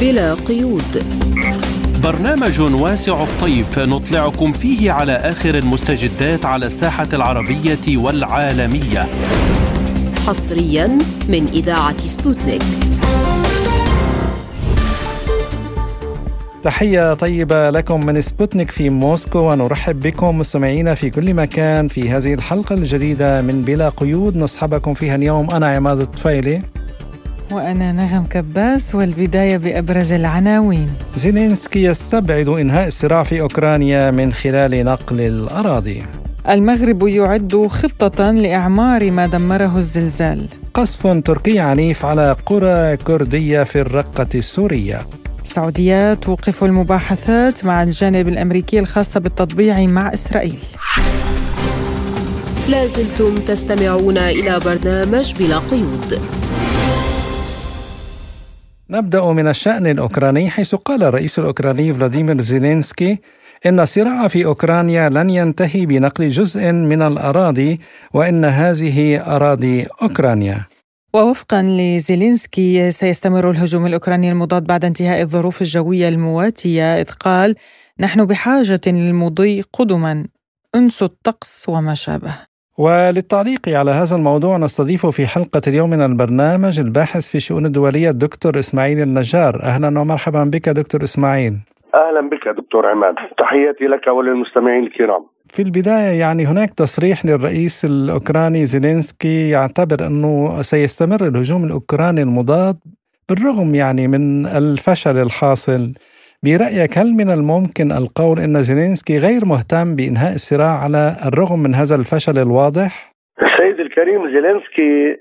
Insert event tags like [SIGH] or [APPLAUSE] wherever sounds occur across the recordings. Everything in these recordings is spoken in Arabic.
بلا قيود. برنامج واسع الطيف نطلعكم فيه على آخر المستجدات على الساحة العربية والعالمية. حصريا من إذاعة سبوتنيك. تحية طيبة لكم من سبوتنيك في موسكو ونرحب بكم مستمعينا في كل مكان في هذه الحلقة الجديدة من بلا قيود. نصحبكم فيها اليوم أنا عماد الطفيلي. وأنا نغم كباس والبداية بأبرز العناوين. زيلينسكي يستبعد إنهاء الصراع في أوكرانيا من خلال نقل الأراضي. المغرب يعد خطة لإعمار ما دمره الزلزال. قصف تركي عنيف على قرى كردية في الرقة السورية. السعودية توقف المباحثات مع الجانب الأمريكي الخاصة بالتطبيع مع إسرائيل. لازلتم تستمعون إلى برنامج بلا قيود. نبدأ من الشأن الأوكراني حيث قال الرئيس الأوكراني فلاديمير زيلينسكي إن الصراع في أوكرانيا لن ينتهي بنقل جزء من الأراضي وإن هذه أراضي أوكرانيا. ووفقا لزيلينسكي سيستمر الهجوم الأوكراني المضاد بعد انتهاء الظروف الجوية المواتية إذ قال نحن بحاجة للمضي قدما. انسوا الطقس وما شابه. وللتعليق على هذا الموضوع نستضيف في حلقة اليوم من البرنامج الباحث في الشؤون الدولية الدكتور إسماعيل النجار. أهلا ومرحبا بك دكتور إسماعيل. أهلا بك دكتور عماد. تحياتي لك وللمستمعين الكرام. في البداية يعني هناك تصريح للرئيس الأوكراني زيلينسكي يعتبر أنه سيستمر الهجوم الأوكراني المضاد بالرغم يعني من الفشل الحاصل. برأيك هل من الممكن القول أن زيلينسكي غير مهتم بإنهاء الصراع على الرغم من هذا الفشل الواضح؟ السيد الكريم زيلينسكي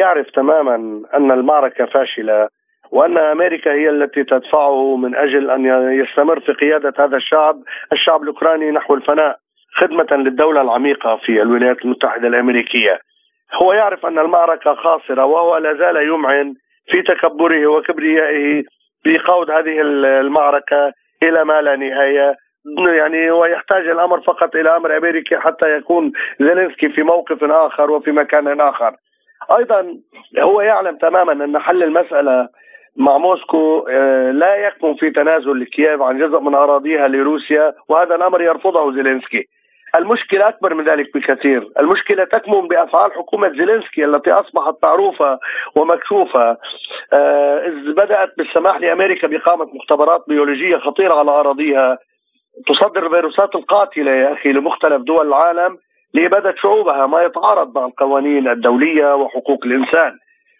يعرف تماما أن المعركة فاشلة وأن أمريكا هي التي تدفعه من أجل أن يستمر في قيادة هذا الشعب الشعب الأوكراني نحو الفناء خدمة للدولة العميقة في الولايات المتحدة الأمريكية هو يعرف أن المعركة خاسرة وهو لا زال يمعن في تكبره وكبريائه في خوض هذه المعركة إلى ما لا نهاية يعني ويحتاج الأمر فقط إلى أمر أمريكي حتى يكون زيلينسكي في موقف آخر وفي مكان آخر. أيضا هو يعلم تماما أن حل المسألة مع موسكو لا يكمن في تنازل لكييف عن جزء من أراضيها لروسيا وهذا الأمر يرفضه زيلينسكي. المشكلة أكبر من ذلك بكثير. المشكلة تكمن بأفعال حكومة زيلينسكي التي أصبحت معروفة ومكشوفة. إذ بدأت بالسماح لأمريكا بإقامة مختبرات بيولوجية خطيرة على أراضيها. تصدر الفيروسات القاتلة يا أخي لمختلف دول العالم لإبادة شعوبها ما يتعارض مع القوانين الدولية وحقوق الإنسان.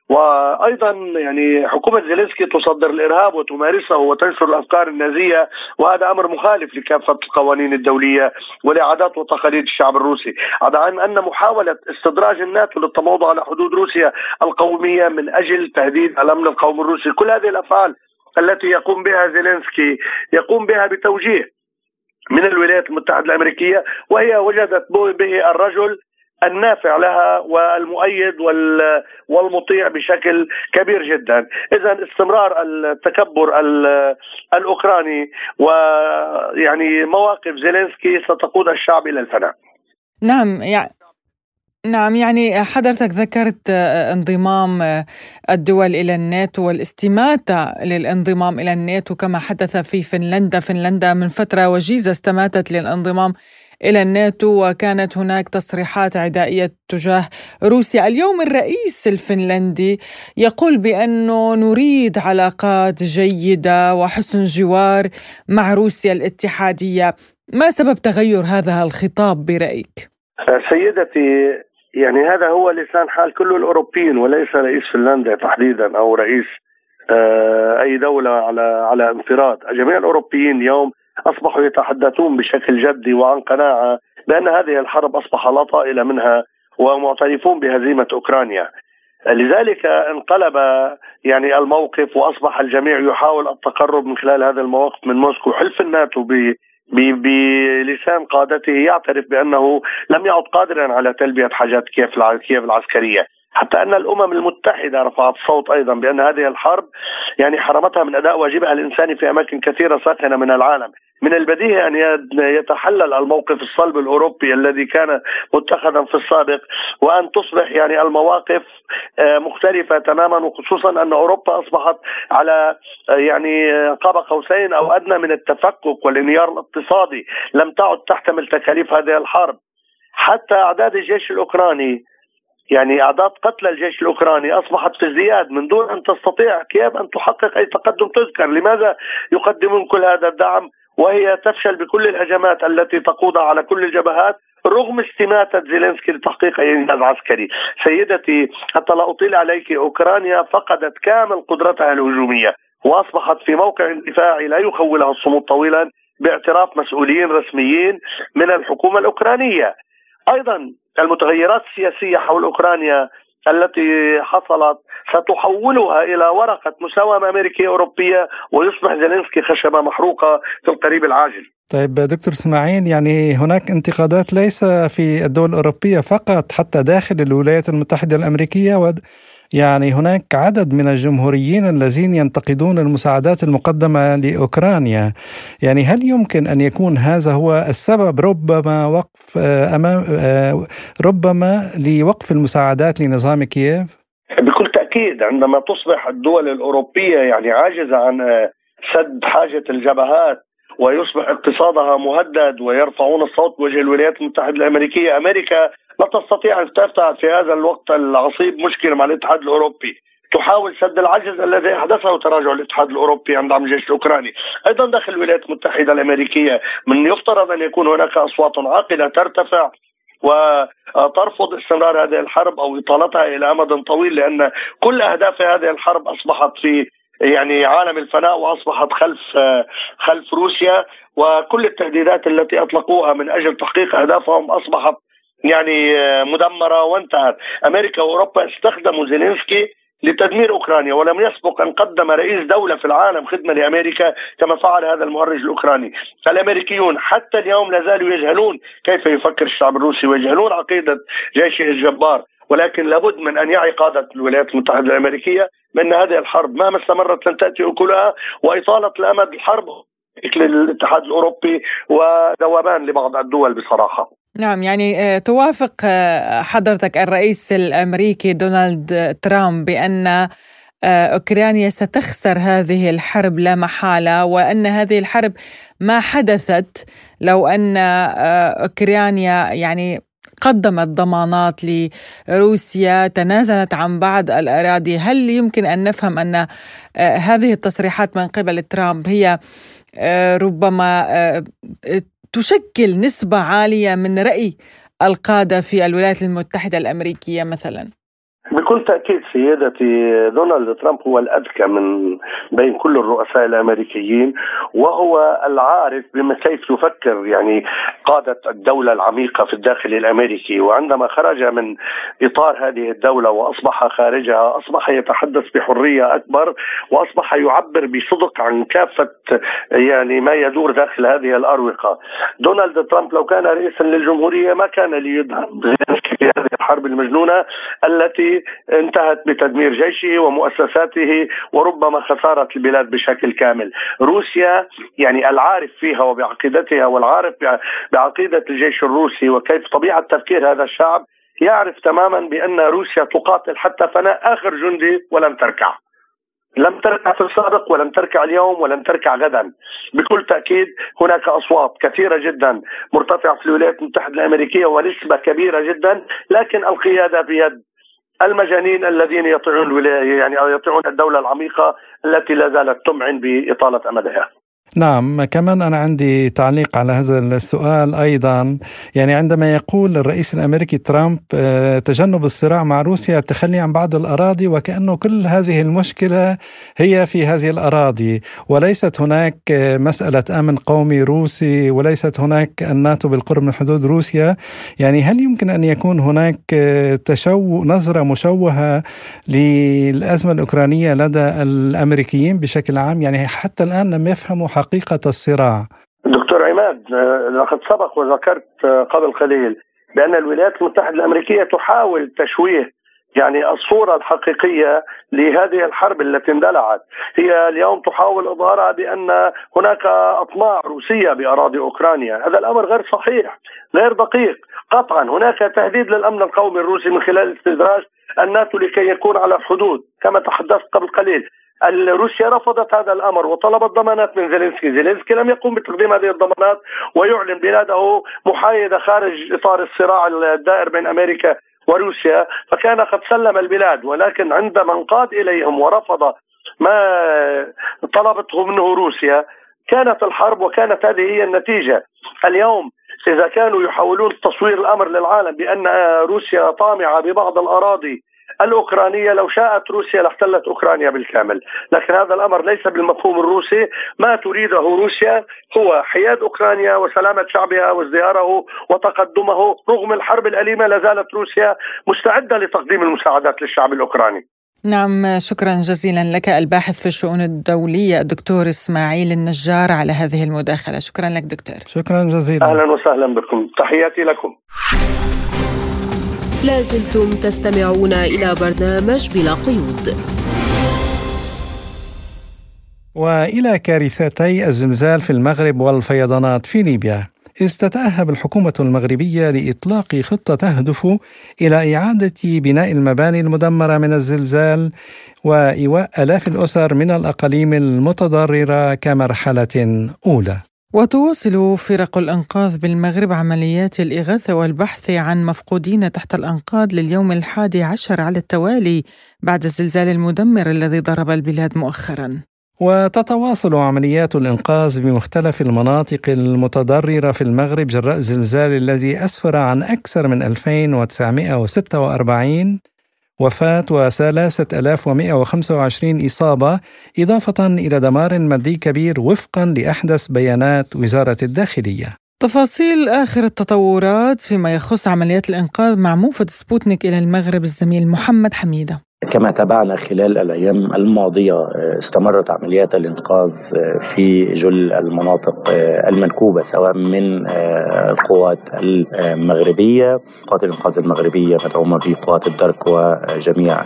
وأيضا يعني حكومة زيلينسكي تصدر الإرهاب وتمارسه وتنشر الأفكار النازية وهذا أمر مخالف لكافة القوانين الدولية ولعادات وتقاليد الشعب الروسي، عدا أن محاولة استدراج الناتو للتموضع على حدود روسيا القومية من أجل تهديد الأمن القومي الروسي، كل هذه الأفعال التي يقوم بها زيلينسكي يقوم بها بتوجيه من الولايات المتحدة الأمريكية وهي وجدت به الرجل النافع لها والمؤيد والمطيع بشكل كبير جدا. اذا استمرار التكبر الأوكراني ويعني مواقف زيلينسكي ستقود الشعب إلى الفناء. نعم يعني نعم يعني حضرتك ذكرت انضمام الدول إلى الناتو والاستماتة للانضمام إلى الناتو كما حدث في فنلندا، فنلندا من فترة وجيزة استماتت للانضمام إلى الناتو وكانت هناك تصريحات عدائية تجاه روسيا، اليوم الرئيس الفنلندي يقول بأنه نريد علاقات جيدة وحسن جوار مع روسيا الاتحادية، ما سبب تغير هذا الخطاب برأيك؟ سيدتي يعني هذا هو لسان حال كل الأوروبيين وليس رئيس فنلندا تحديدا أو رئيس أي دولة على على انفراد، جميع الأوروبيين اليوم أصبحوا يتحدثون بشكل جدي وعن قناعة بأن هذه الحرب أصبح لا طائل منها ومعترفون بهزيمة أوكرانيا. لذلك انقلب يعني الموقف وأصبح الجميع يحاول التقرب من خلال هذا الموقف من موسكو، حلف الناتو بلسان قادته يعترف بأنه لم يعد قادرا على تلبية حاجات كييف العسكرية، حتى أن الأمم المتحدة رفعت الصوت أيضا بأن هذه الحرب يعني حرمتها من أداء واجبها الإنساني في أماكن كثيرة ساخنة من العالم، من البديهي أن يتحلل الموقف الصلب الأوروبي الذي كان متخذا في السابق وأن تصبح يعني المواقف آه، مختلفة تماما وخصوصا أن أوروبا أصبحت على آه، يعني قاب قوسين أو أدنى من التفكك والانهيار الاقتصادي، لم تعد تحتمل تكاليف هذه الحرب. حتى أعداد الجيش الأوكراني يعني اعداد قتلى الجيش الأوكراني أصبحت في ازدياد من دون أن تستطيع كييف أن تحقق أي تقدم تذكر، لماذا يقدمون كل هذا الدعم؟ وهي تفشل بكل الهجمات التي تقودها على كل الجبهات رغم استماتة زيلينسكي لتحقيق أي إنجاز عسكري. سيدتي حتى لا أطيل عليك أوكرانيا فقدت كامل قدرتها الهجومية وأصبحت في موقع دفاعي لا يخولها الصمود طويلا باعتراف مسؤولين رسميين من الحكومة الأوكرانية. أيضا المتغيرات السياسية حول أوكرانيا التي حصلت ستحولها إلى ورقة مساومة أمريكية أوروبية ويصبح زيلينسكي خشبة محروقة في القريب العاجل. طيب دكتور إسماعيل يعني هناك انتقادات ليس في الدول الأوروبية فقط حتى داخل الولايات المتحدة الأمريكية يعني هناك عدد من الجمهوريين الذين ينتقدون المساعدات المقدمة لأوكرانيا يعني هل يمكن أن يكون هذا هو السبب ربما وقف آه، أمام آه، ربما لوقف المساعدات لنظام كييف؟ بكل تأكيد عندما تصبح الدول الأوروبية يعني عاجزة عن آه، سد حاجة الجبهات ويصبح اقتصادها مهدد ويرفعون الصوت بوجه الولايات المتحدة الأمريكية أمريكا لا تستطيع أن تفتح في هذا الوقت العصيب مشكلة مع الاتحاد الأوروبي. تحاول سد العجز الذي أحدثه تراجع الاتحاد الأوروبي عند دعم الجيش الأوكراني، أيضا داخل الولايات المتحدة الأمريكية من يفترض أن يكون هناك أصوات عاقلة ترتفع وترفض استمرار هذه الحرب أو إطالتها إلى أمد طويل لأن كل أهداف هذه الحرب أصبحت في يعني عالم الفناء وأصبحت خلف خلف روسيا وكل التهديدات التي أطلقوها من أجل تحقيق أهدافهم أصبحت يعني آه، مدمرة وانتهت. أمريكا وأوروبا استخدموا زيلينسكي لتدمير أوكرانيا ولم يسبق أن قدم رئيس دولة في العالم خدمة لأمريكا كما فعل هذا المهرج الأوكراني، الامريكيون حتى اليوم لا زالوا يجهلون كيف يفكر الشعب الروسي ويجهلون عقيدة جيشه الجبار، ولكن لابد من أن يعي قادة الولايات المتحدة الأمريكية بأن هذه الحرب مهما استمرت لن تأتي أكلها وإطالة الأمد الحرب للاتحاد الأوروبي وذوبان لبعض الدول بصراحة. نعم يعني آه، توافق آه، حضرتك الرئيس الأمريكي دونالد ترامب بأن آه، أوكرانيا ستخسر هذه الحرب لا محالة وأن هذه الحرب ما حدثت لو أن أوكرانيا يعني قدمت ضمانات لروسيا تنازلت عن بعض الأراضي. هل يمكن أن نفهم أن هذه التصريحات من قبل ترامب هي ربما تشكل نسبة عالية من رأي القادة في الولايات المتحدة الأمريكية مثلا؟ بكل تأكيد سيدتي دونالد ترامب هو الأذكى من بين كل الرؤساء الأمريكيين وهو العارف بما كيف يفكر يعني قادة الدولة العميقة في الداخل الأمريكي. وعندما خرج من إطار هذه الدولة وأصبح خارجها أصبح يتحدث بحرية أكبر وأصبح يعبر بصدق عن كافة يعني ما يدور داخل هذه الأروقة. دونالد ترامب لو كان رئيسا للجمهورية ما كان ليدعم في هذه الحرب المجنونة التي انتهت بتدمير جيشه ومؤسساته وربما خسارة البلاد بشكل كامل. روسيا يعني العارف فيها وبعقيدتها والعارف بعقيدة الجيش الروسي وكيف طبيعة تفكير هذا الشعب يعرف تماما بأن روسيا تقاتل حتى فناء آخر جندي ولن تركع. لم تركع في السابق ولم تركع اليوم ولم تركع غدا بكل تأكيد هناك أصوات كثيرة جدا مرتفعة في الولايات المتحدة الأمريكية ونسبة كبيرة جدا لكن القيادة بيد المجانين الذين يطيعون الولاية يعني يطيعون الدولة العميقة التي لا زالت تمعن بإطالة أمدها. نعم كمان أنا عندي تعليق على هذا السؤال أيضا. يعني عندما يقول الرئيس الأمريكي ترامب آه، تجنب الصراع مع روسيا التخلي عن بعض الأراضي وكأنه كل هذه المشكلة هي في هذه الأراضي. وليست هناك آه، مسألة أمن قومي روسي وليست هناك الناتو بالقرب من حدود روسيا. يعني هل يمكن أن يكون هناك آه، تشو نظرة مشوهة للأزمة الأوكرانية لدى الأمريكيين بشكل عام؟ يعني حتى الآن لم يفهموا حقيقة الصراع. دكتور عماد لقد سبق وذكرت قبل قليل بأن الولايات المتحدة الأمريكية تحاول تشويه يعني الصورة الحقيقية لهذه الحرب التي اندلعت. هي اليوم تحاول إظهارها بأن هناك أطماع روسية بأراضي أوكرانيا. هذا الأمر غير صحيح غير دقيق. قطعا هناك تهديد للأمن القومي الروسي من خلال استدراج الناتو لكي يكون على الحدود كما تحدثت قبل قليل. روسيا رفضت هذا الأمر وطلبت ضمانات من زيلينسكي، زيلينسكي لم يقم بتقديم هذه الضمانات ويعلن بلاده محايدة خارج إطار الصراع الدائر بين أمريكا وروسيا فكان قد سلم البلاد ولكن عندما انقاد إليهم ورفض ما طلبته منه روسيا كانت الحرب وكانت هذه هي النتيجة. اليوم إذا كانوا يحاولون تصوير الأمر للعالم بأن روسيا طامعة ببعض الأراضي الأوكرانية لو شاءت روسيا لاحتلت أوكرانيا بالكامل. لكن هذا الأمر ليس بالمفهوم الروسي. ما تريده روسيا هو حياد أوكرانيا وسلامة شعبها وازدهاره وتقدمه. رغم الحرب الأليمة لازالت روسيا مستعدة لتقديم المساعدات للشعب الأوكراني. نعم شكرا جزيلا لك الباحث في الشؤون الدولية الدكتور إسماعيل النجار على هذه المداخلة. شكرا لك دكتور. شكرا جزيلا. أهلا وسهلا بكم. تحياتي لكم. لازلتم تستمعون إلى برنامج بلا قيود وإلى كارثتي الزلزال في المغرب والفيضانات في ليبيا إذ تتأهب الحكومة المغربية لإطلاق خطة تهدف إلى إعادة بناء المباني المدمرة من الزلزال وإيواء آلاف الأسر من الأقاليم المتضررة كمرحلة أولى. وتواصل فرق الإنقاذ بالمغرب عمليات الإغاثة والبحث عن مفقودين تحت الأنقاض لليوم الحادي عشر على التوالي بعد الزلزال المدمر الذي ضرب البلاد مؤخرا. وتتواصل عمليات الإنقاذ بمختلف المناطق المتضررة في المغرب جراء الزلزال الذي أسفر عن أكثر من 2946 وفاة و3125 إصابة إضافة إلى دمار مادي كبير وفقا لأحدث بيانات وزارة الداخلية. تفاصيل آخر التطورات فيما يخص عمليات الإنقاذ مع موفد سبوتنيك إلى المغرب الزميل محمد حميدة. كما تابعنا خلال الأيام الماضية آه، استمرت عمليات الانقاذ آه، في جل المناطق آه، المنكوبة سواء من القوات المغربية قوات الإنقاذ المغربية مدعومة بقوات الدرك وجميع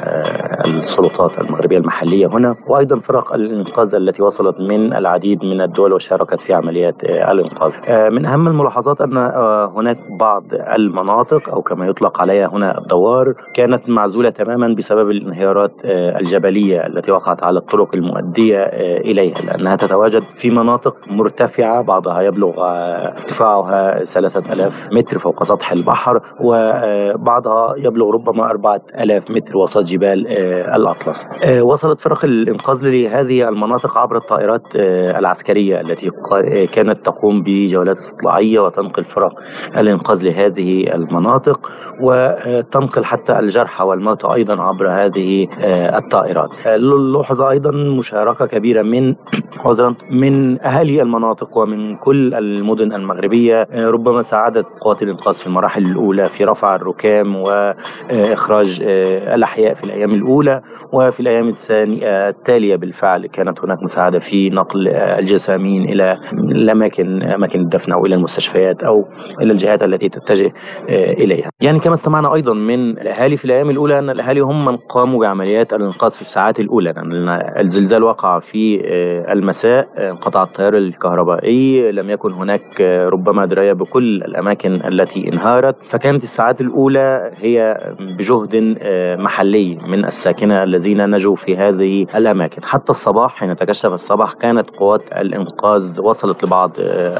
السلطات المغربية المحلية هنا. وأيضا فرق الانقاذ التي وصلت من العديد من الدول وشاركت في عمليات الانقاذ. من أهم الملاحظات أن هناك بعض المناطق أو كما يطلق عليها هنا الدوار كانت معزولة تماما بسبب الانهيارات آه، الجبلية التي وقعت على الطرق المؤدية آه، إليها لأنها تتواجد في مناطق مرتفعة بعضها يبلغ آه، ارتفاعها 3000 متر فوق سطح البحر وبعضها يبلغ ربما 4000 متر وسط جبال الأطلس. وصلت فرق الإنقاذ لهذه المناطق عبر الطائرات العسكرية التي كانت تقوم بجولات استطلاعية وتنقل فرق الإنقاذ لهذه المناطق وتنقل حتى الجرحى والموتى أيضا عبر هذه آه، الطائرات. لوحظ أيضا مشاركة كبيرة من من أهالي المناطق ومن كل المدن المغربية آه، ربما ساعدت قوات الإنقاذ في المراحل الأولى في رفع الركام وإخراج آه، الأحياء في الأيام الأولى وفي الأيام التالية بالفعل كانت هناك مساعدة في نقل الجسامين إلى الأماكن أماكن الدفن أو إلى المستشفيات أو إلى الجهات التي تتجه إليها. يعني كما استمعنا أيضا من الأهالي في الأيام الأولى أن الأهالي هم من قاموا بعمليات الإنقاذ في الساعات الأولى لأن الزلزال وقع في آه، المساء انقطع التيار الكهربائي لم يكن هناك آه، ربما دراية بكل الأماكن التي انهارت. فكانت الساعات الأولى هي بجهد آه، محلي من الساكنة الذين نجوا في هذه الأماكن. حتى الصباح حين تكشف الصباح كانت قوات الإنقاذ وصلت لبعض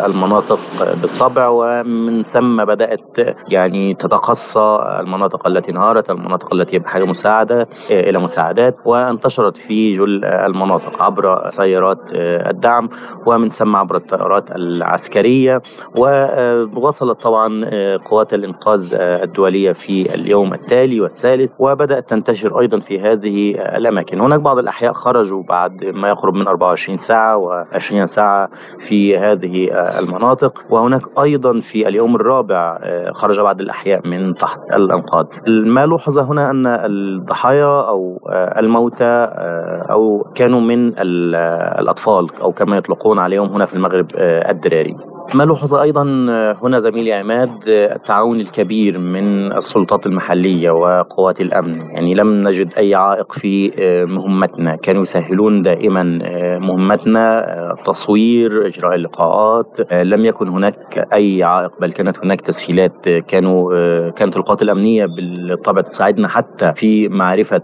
المناطق بالطبع. ومن ثم بدأت يعني تتقصى المناطق التي انهارت المناطق التي بحاجة مساعدة آه، إلى مساعدات. وانتشرت في جل المناطق عبر سيارات آه، الدعم ومن ثم عبر الطائرات العسكرية. ووصلت طبعا آه، قوات الإنقاذ الدولية في اليوم التالي والثالث وبدأت تنتشر أيضا في هذه الأماكن. هناك بعض الأحياء خرجوا بعد ما يقرب من 24 ساعة و20 ساعة في هذه المناطق. وهناك أيضا في اليوم الرابع خرج بعض الأحياء من تحت الأنقاض. ما لوحظ هنا أن الضحايا آه، الموتى آه، أو كانوا من الأطفال أو كما يطلقون عليهم هنا في المغرب آه، الدراري. ما لوحظ أيضا هنا زميلي عماد التعاون الكبير من السلطات المحلية وقوات الأمن. يعني لم نجد أي عائق في مهمتنا. كانوا يسهلون دائما مهمتنا تصوير إجراء اللقاءات. لم يكن هناك أي عائق بل كانت هناك تسهيلات. كانوا كانت القوات الأمنية بالطبع تساعدنا حتى في معرفة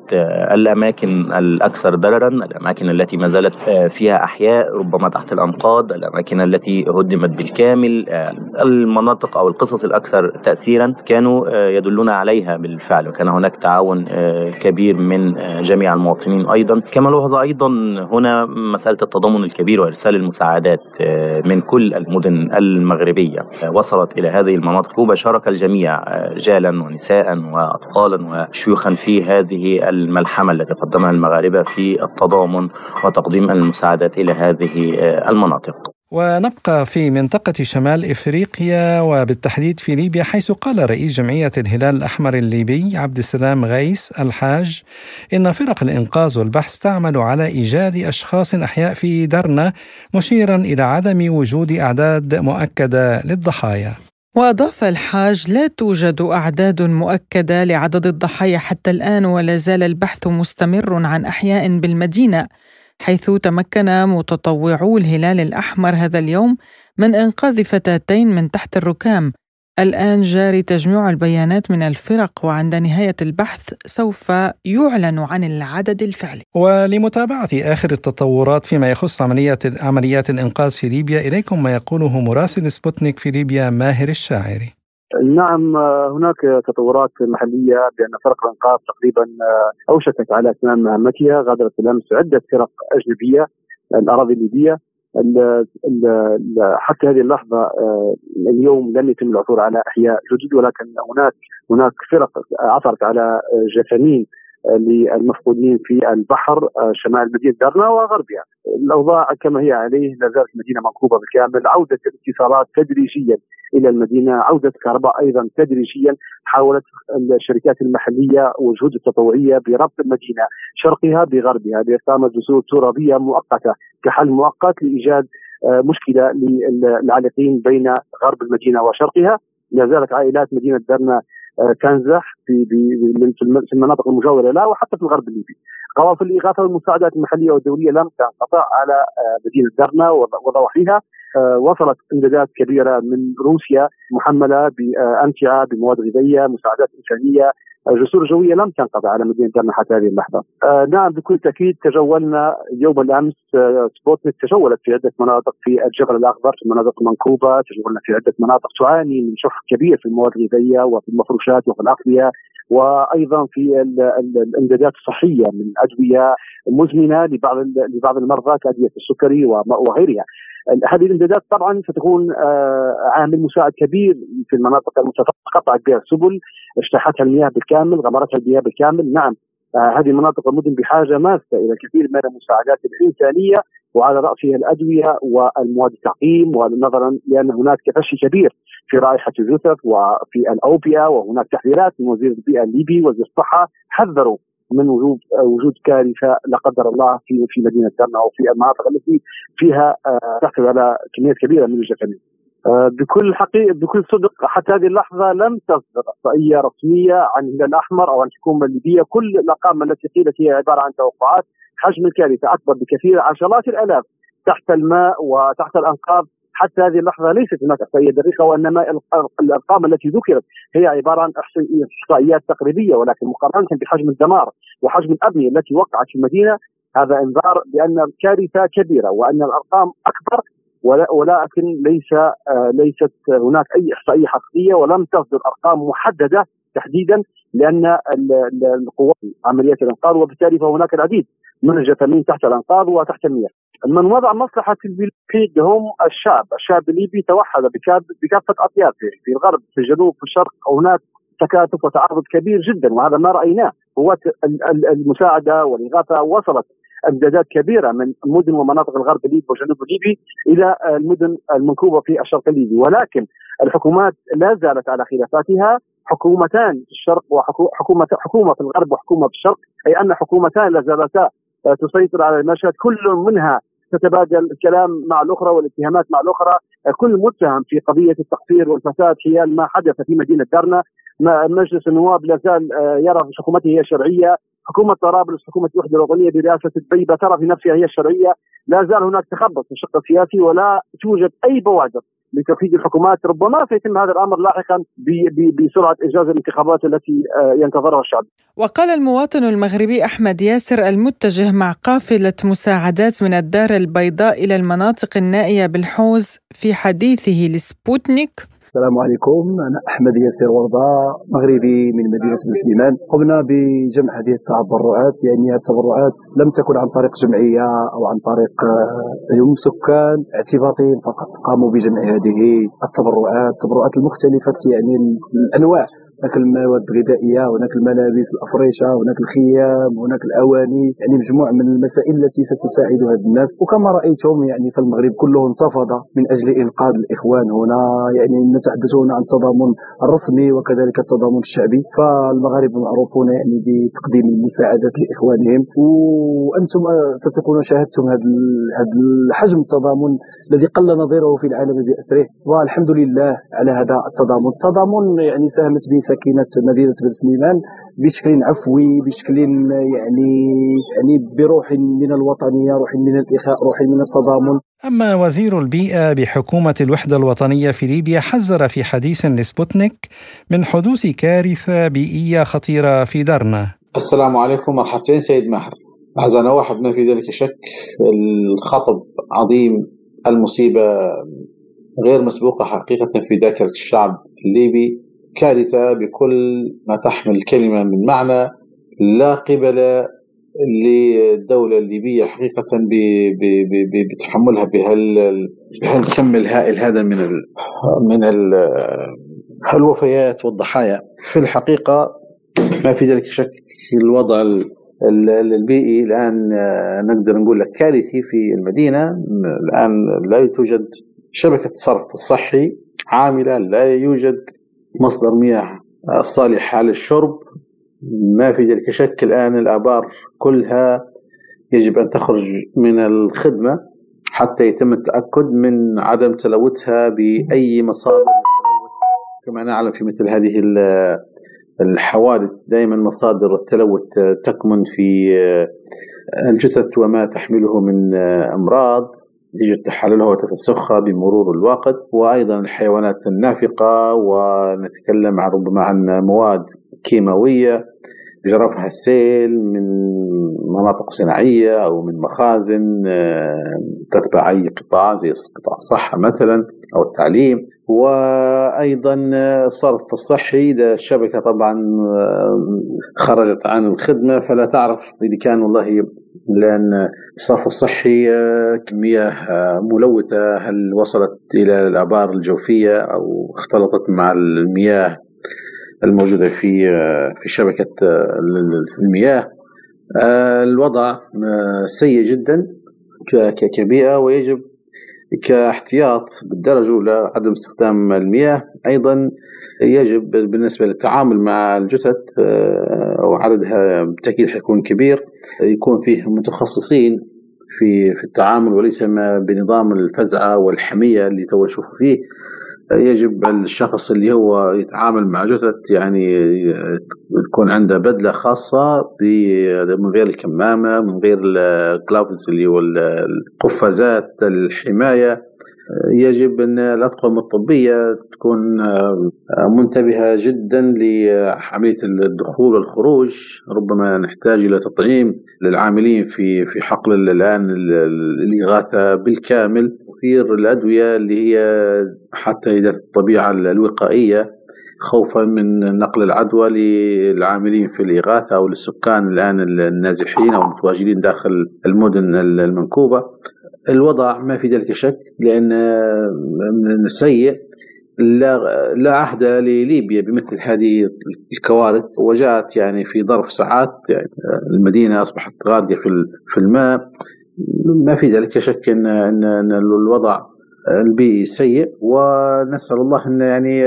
الأماكن الأكثر ضررا الأماكن التي ما زالت فيها أحياء ربما تحت الأنقاض الأماكن التي هدمت بالكامل. المناطق أو القصص الأكثر تاثيرا كانوا يدلون عليها بالفعل وكان هناك تعاون كبير من جميع المواطنين أيضا كما لوحظ أيضا هنا مسألة التضامن الكبير وإرسال المساعدات من كل المدن المغربية وصلت إلى هذه المناطق وشارك الجميع رجالا ونساء واطفالا وشيوخا في هذه الملحمة التي قدمها المغاربة في التضامن وتقديم المساعدات إلى هذه المناطق. ونبقى في منطقة شمال إفريقيا وبالتحديد في ليبيا حيث قال رئيس جمعية الهلال الأحمر الليبي عبد السلام غيس الحاج إن فرق الإنقاذ والبحث تعمل على إيجاد أشخاص أحياء في درنا مشيرا إلى عدم وجود أعداد مؤكدة للضحايا. وأضاف الحاج لا توجد أعداد مؤكدة لعدد الضحايا حتى الآن ولا زال البحث مستمر عن أحياء بالمدينة. حيث تمكن متطوعو الهلال الأحمر هذا اليوم من إنقاذ فتاتين من تحت الركام. الآن جاري تجميع البيانات من الفرق وعند نهاية البحث سوف يعلن عن العدد الفعلي. ولمتابعة آخر التطورات فيما يخص عمليات عمليات الإنقاذ في ليبيا إليكم ما يقوله مراسل سبوتنيك في ليبيا ماهر الشاعري. نعم هناك تطورات محلية بأن فرق الانقاذ تقريبا أوشكت على اتمام مهمتها غادرت بالامس عدة فرق أجنبية الأراضي الليبية. ال ال حتى هذه اللحظة اليوم لم يتم العثور على أحياء جدد ولكن هناك هناك فرق عثرت على جثامين للمفقودين في البحر شمال مدينة درنا وغربها. الأوضاع كما هي عليه لا زالت المدينة منكوبه بالكامل، عودة الاتصالات تدريجيا إلى المدينة، عودة الكهرباء أيضا تدريجيا، حاولت الشركات المحلية والجهود التطوعية بربط المدينة شرقها بغربها بإقامة جسور ترابية مؤقتة كحل مؤقت لإيجاد مشكلة للعالقين بين غرب المدينة وشرقها، لا زالت عائلات مدينة درنا تنزح في في المناطق المجاورة لها وحتى في الغرب الليبي. قوافل الإغاثة والمساعدات المحلية والدولية لم تنقطع على مدينة درنا وضواحيها وصلت امدادات كبيرة من روسيا محملة بامتعه بمواد غذائية مساعدات إنسانية جسور جويه لم تنقطع على مدينة درنا حتى هذه اللحظة. آه نعم بكل تأكيد تجولنا يوم الأمس آه سبوتنيك تجولت في عدة مناطق في الجبل الأخضر في مناطق منكوبه، تجولنا في عدة مناطق تعاني من شح كبير في المواد الغذائية وفي المفروشات وفي الاغذيه وأيضا في الإمدادات الصحية من أدوية مزمنة لبعض لبعض المرضى كادويه السكري وغيرها. هذه الإمدادات طبعا ستكون عامل مساعد كبير في المناطق المتقطعة بها السبل اجتاحتها المياه بالكامل غمرتها المياه بالكامل نعم هذه المناطق المدن بحاجة ماسة إلى كثير من المساعدات الإنسانية وعلى رأسها الأدوية والمواد التعقيم ونظرا لأن هناك تفشي كبير في رائحة الجثث وفي الأوبئة وهناك تحذيرات من وزير البيئة الليبي وزير الصحة حذروا من وجود وجود كارثة لا قدر الله في في مدينة درنا أو في المناطق التي فيها تحتوي على كميات كبيرة من الجثامين. بكل حقيقة بكل صدق حتى هذه اللحظة لم تصدر إحصائية رسمية عن الهلال الأحمر أو عن الحكومة الليبية. كل الأرقام التي قيلت هي عبارة عن توقعات. حجم الكارثة أكبر بكثير عشرات الآلاف تحت الماء وتحت الأنقاض. حتى هذه اللحظة ليست هناك إحصائية دقيقة وإنما الأرقام التي ذكرت هي عبارة عن إحصائيات تقريبية. ولكن مقارنة بحجم الدمار وحجم الأبنية التي وقعت في المدينة هذا إنذار بأن الكارثة كبيرة وأن الأرقام أكبر ولكن ليس ليست هناك أي احصائيه حقيقية ولم تصدر أرقام محددة تحديدا لأن القوات عمليات الأنقاذ وبالتالي فهناك العديد من الجثامين تحت الانقاض وتحت المياه. من وضع مصلحة البلاد هم الشعب، الشعب الليبي توحد بكافة اطيافه في الغرب في الجنوب في الشرق. هناك تكاتف وتعارض كبير جدا وهذا ما رأيناه. قوات المساعدة والإغاثة وصلت امدادات كبيرة من مدن ومناطق الغرب الليبي والجنوب الليبي إلى المدن المنكوبة في الشرق الليبي. ولكن الحكومات لا زالت على خلافاتها. حكومتان في الشرق وحكومه حكومه في الغرب وحكومة في الشرق. أي أن حكومتان لا زالتا تسيطر على المشهد. كل منها تتبادل الكلام مع الأخرى والاتهامات مع الأخرى. كل متهم في قضية التقصير والفساد حيال ما حدث في مدينة درنا مجلس النواب لا زال آه، يرى حكومته هي شرعية. حكومة طرابلس حكومة الوحدة الوطنية برئاسة الطيبه ترى في نفسها هي الشرعية لا زال هناك تخبط في الشق السياسي ولا توجد أي بوادر لتوحيد الحكومات ربما سيتم هذا الأمر لاحقا بسرعة اجراء الانتخابات التي آه، ينتظرها الشعب. وقال المواطن المغربي أحمد ياسر المتجه مع قافلة مساعدات من الدار البيضاء إلى المناطق النائية بالحوز في حديثه لسبوتنيك السلام عليكم. أنا أحمد ياسر ورده مغربي من مدينة بن سليمان. قمنا بجمع هذه التبرعات يعني التبرعات لم تكن عن طريق جمعية أو عن طريق يوم آه، سكان اعتباطيين فقط قاموا بجمع هذه التبرعات التبرعات المختلفة يعني الأنواع. هناك المواد الغذائية هناك الملابس الافرشه هناك الخيام هناك الأواني يعني مجموعة من المسائل التي ستساعد هذا الناس. وكما رأيتم يعني في المغرب كله انتفض من أجل انقاذ الإخوان هنا يعني نتحدث هنا عن التضامن الرسمي وكذلك التضامن الشعبي. فالمغاربه معروفون يعني بتقديم المساعدات لإخوانهم. وأنتم ستكونوا شاهدتم هذا هذا الحجم التضامن الذي قل نظيره في العالم بأسره. والحمد لله على هذا التضامن. التضامن يعني ساهمت به سكينة مدينة بن سليمان بشكل عفوي بشكل يعني يعني بروح من الوطنيه روح من الإخاء روح من التضامن. أما وزير البيئة بحكومة الوحدة الوطنية في ليبيا حذر في حديث لسبوتنيك من حدوث كارثة بيئية خطيرة في درنا السلام عليكم مرحبتين سيد ماهر. أعزائنا واحد ما في ذلك شك. الخطب عظيم المصيبة غير مسبوقة حقيقة في ذاكرة الشعب الليبي. كارثة بكل ما تحمل الكلمة من معنى لا قبل للدولة الليبية حقيقة بتحملها بهالكم الهائل هذا من ال من ال الوفيات والضحايا. في الحقيقة ما في ذلك شك الوضع البيئي. الآن نقدر نقول لك كارثي في المدينة. الآن لا توجد شبكة صرف صحي عاملة لا يوجد مصدر مياه صالحة للشرب ما في ذلك شك الآن الآبار كلها يجب أن تخرج من الخدمة حتى يتم التأكد من عدم تلوثها بأي مصادر كما نعلم في مثل هذه الحوادث دائما مصادر التلوث تكمن في الجثث وما تحمله من أمراض. يجب تحللها وتفسخها بمرور الوقت. وأيضا الحيوانات النافقة ونتكلم عن ربما عن مواد كيماوية جرفها السيل من مناطق صناعية أو من مخازن آه، تتبع أي قطاع زي قطاع الصحة مثلا أو التعليم. وأيضا الصرف الصحي إذا الشبكة طبعا آه، خرجت عن الخدمة فلا تعرف إذا كان والله لأن الصرف الصحي آه، كمية ملوثة. هل وصلت إلى الآبار الجوفية أو اختلطت مع المياه الموجودة في في شبكة المياه؟ الوضع سيء جدا كبيئة ويجب كاحتياط بالدرجة الأولى عدم استخدام المياه. أيضا يجب بالنسبة للتعامل مع الجثث وعددها بالتأكيد حيكون كبير. يكون فيه متخصصين في في التعامل وليس ما بنظام الفزعة والحمية اللي تو فيه. يجب الشخص اللي هو يتعامل مع جثث يعني تكون عنده بدلة خاصة من غير الكمامة من غير الكلافز اللي هو القفازات الحماية. يجب أن الأطقم الطبية تكون منتبهة جدا لعملية الدخول والخروج. ربما نحتاج إلى تطعيم للعاملين في في حقل الآن الإغاثة بالكامل. توفير الأدوية اللي هي حتى إذا الطبيعة الوقائية خوفا من نقل العدوى للعاملين في الإغاثة أو للسكان الآن النازحين أو المتواجدين داخل المدن المنكوبة. الوضع ما في ذلك شك لأن سيء لا لا عهد لليبيا بمثل هذه الكوارث. وجاءت يعني في ظرف ساعات يعني المدينة أصبحت غارقه في في الماء. ما في ذلك شك إن إن, الوضع البيئي سيء. ونسأل الله إن يعني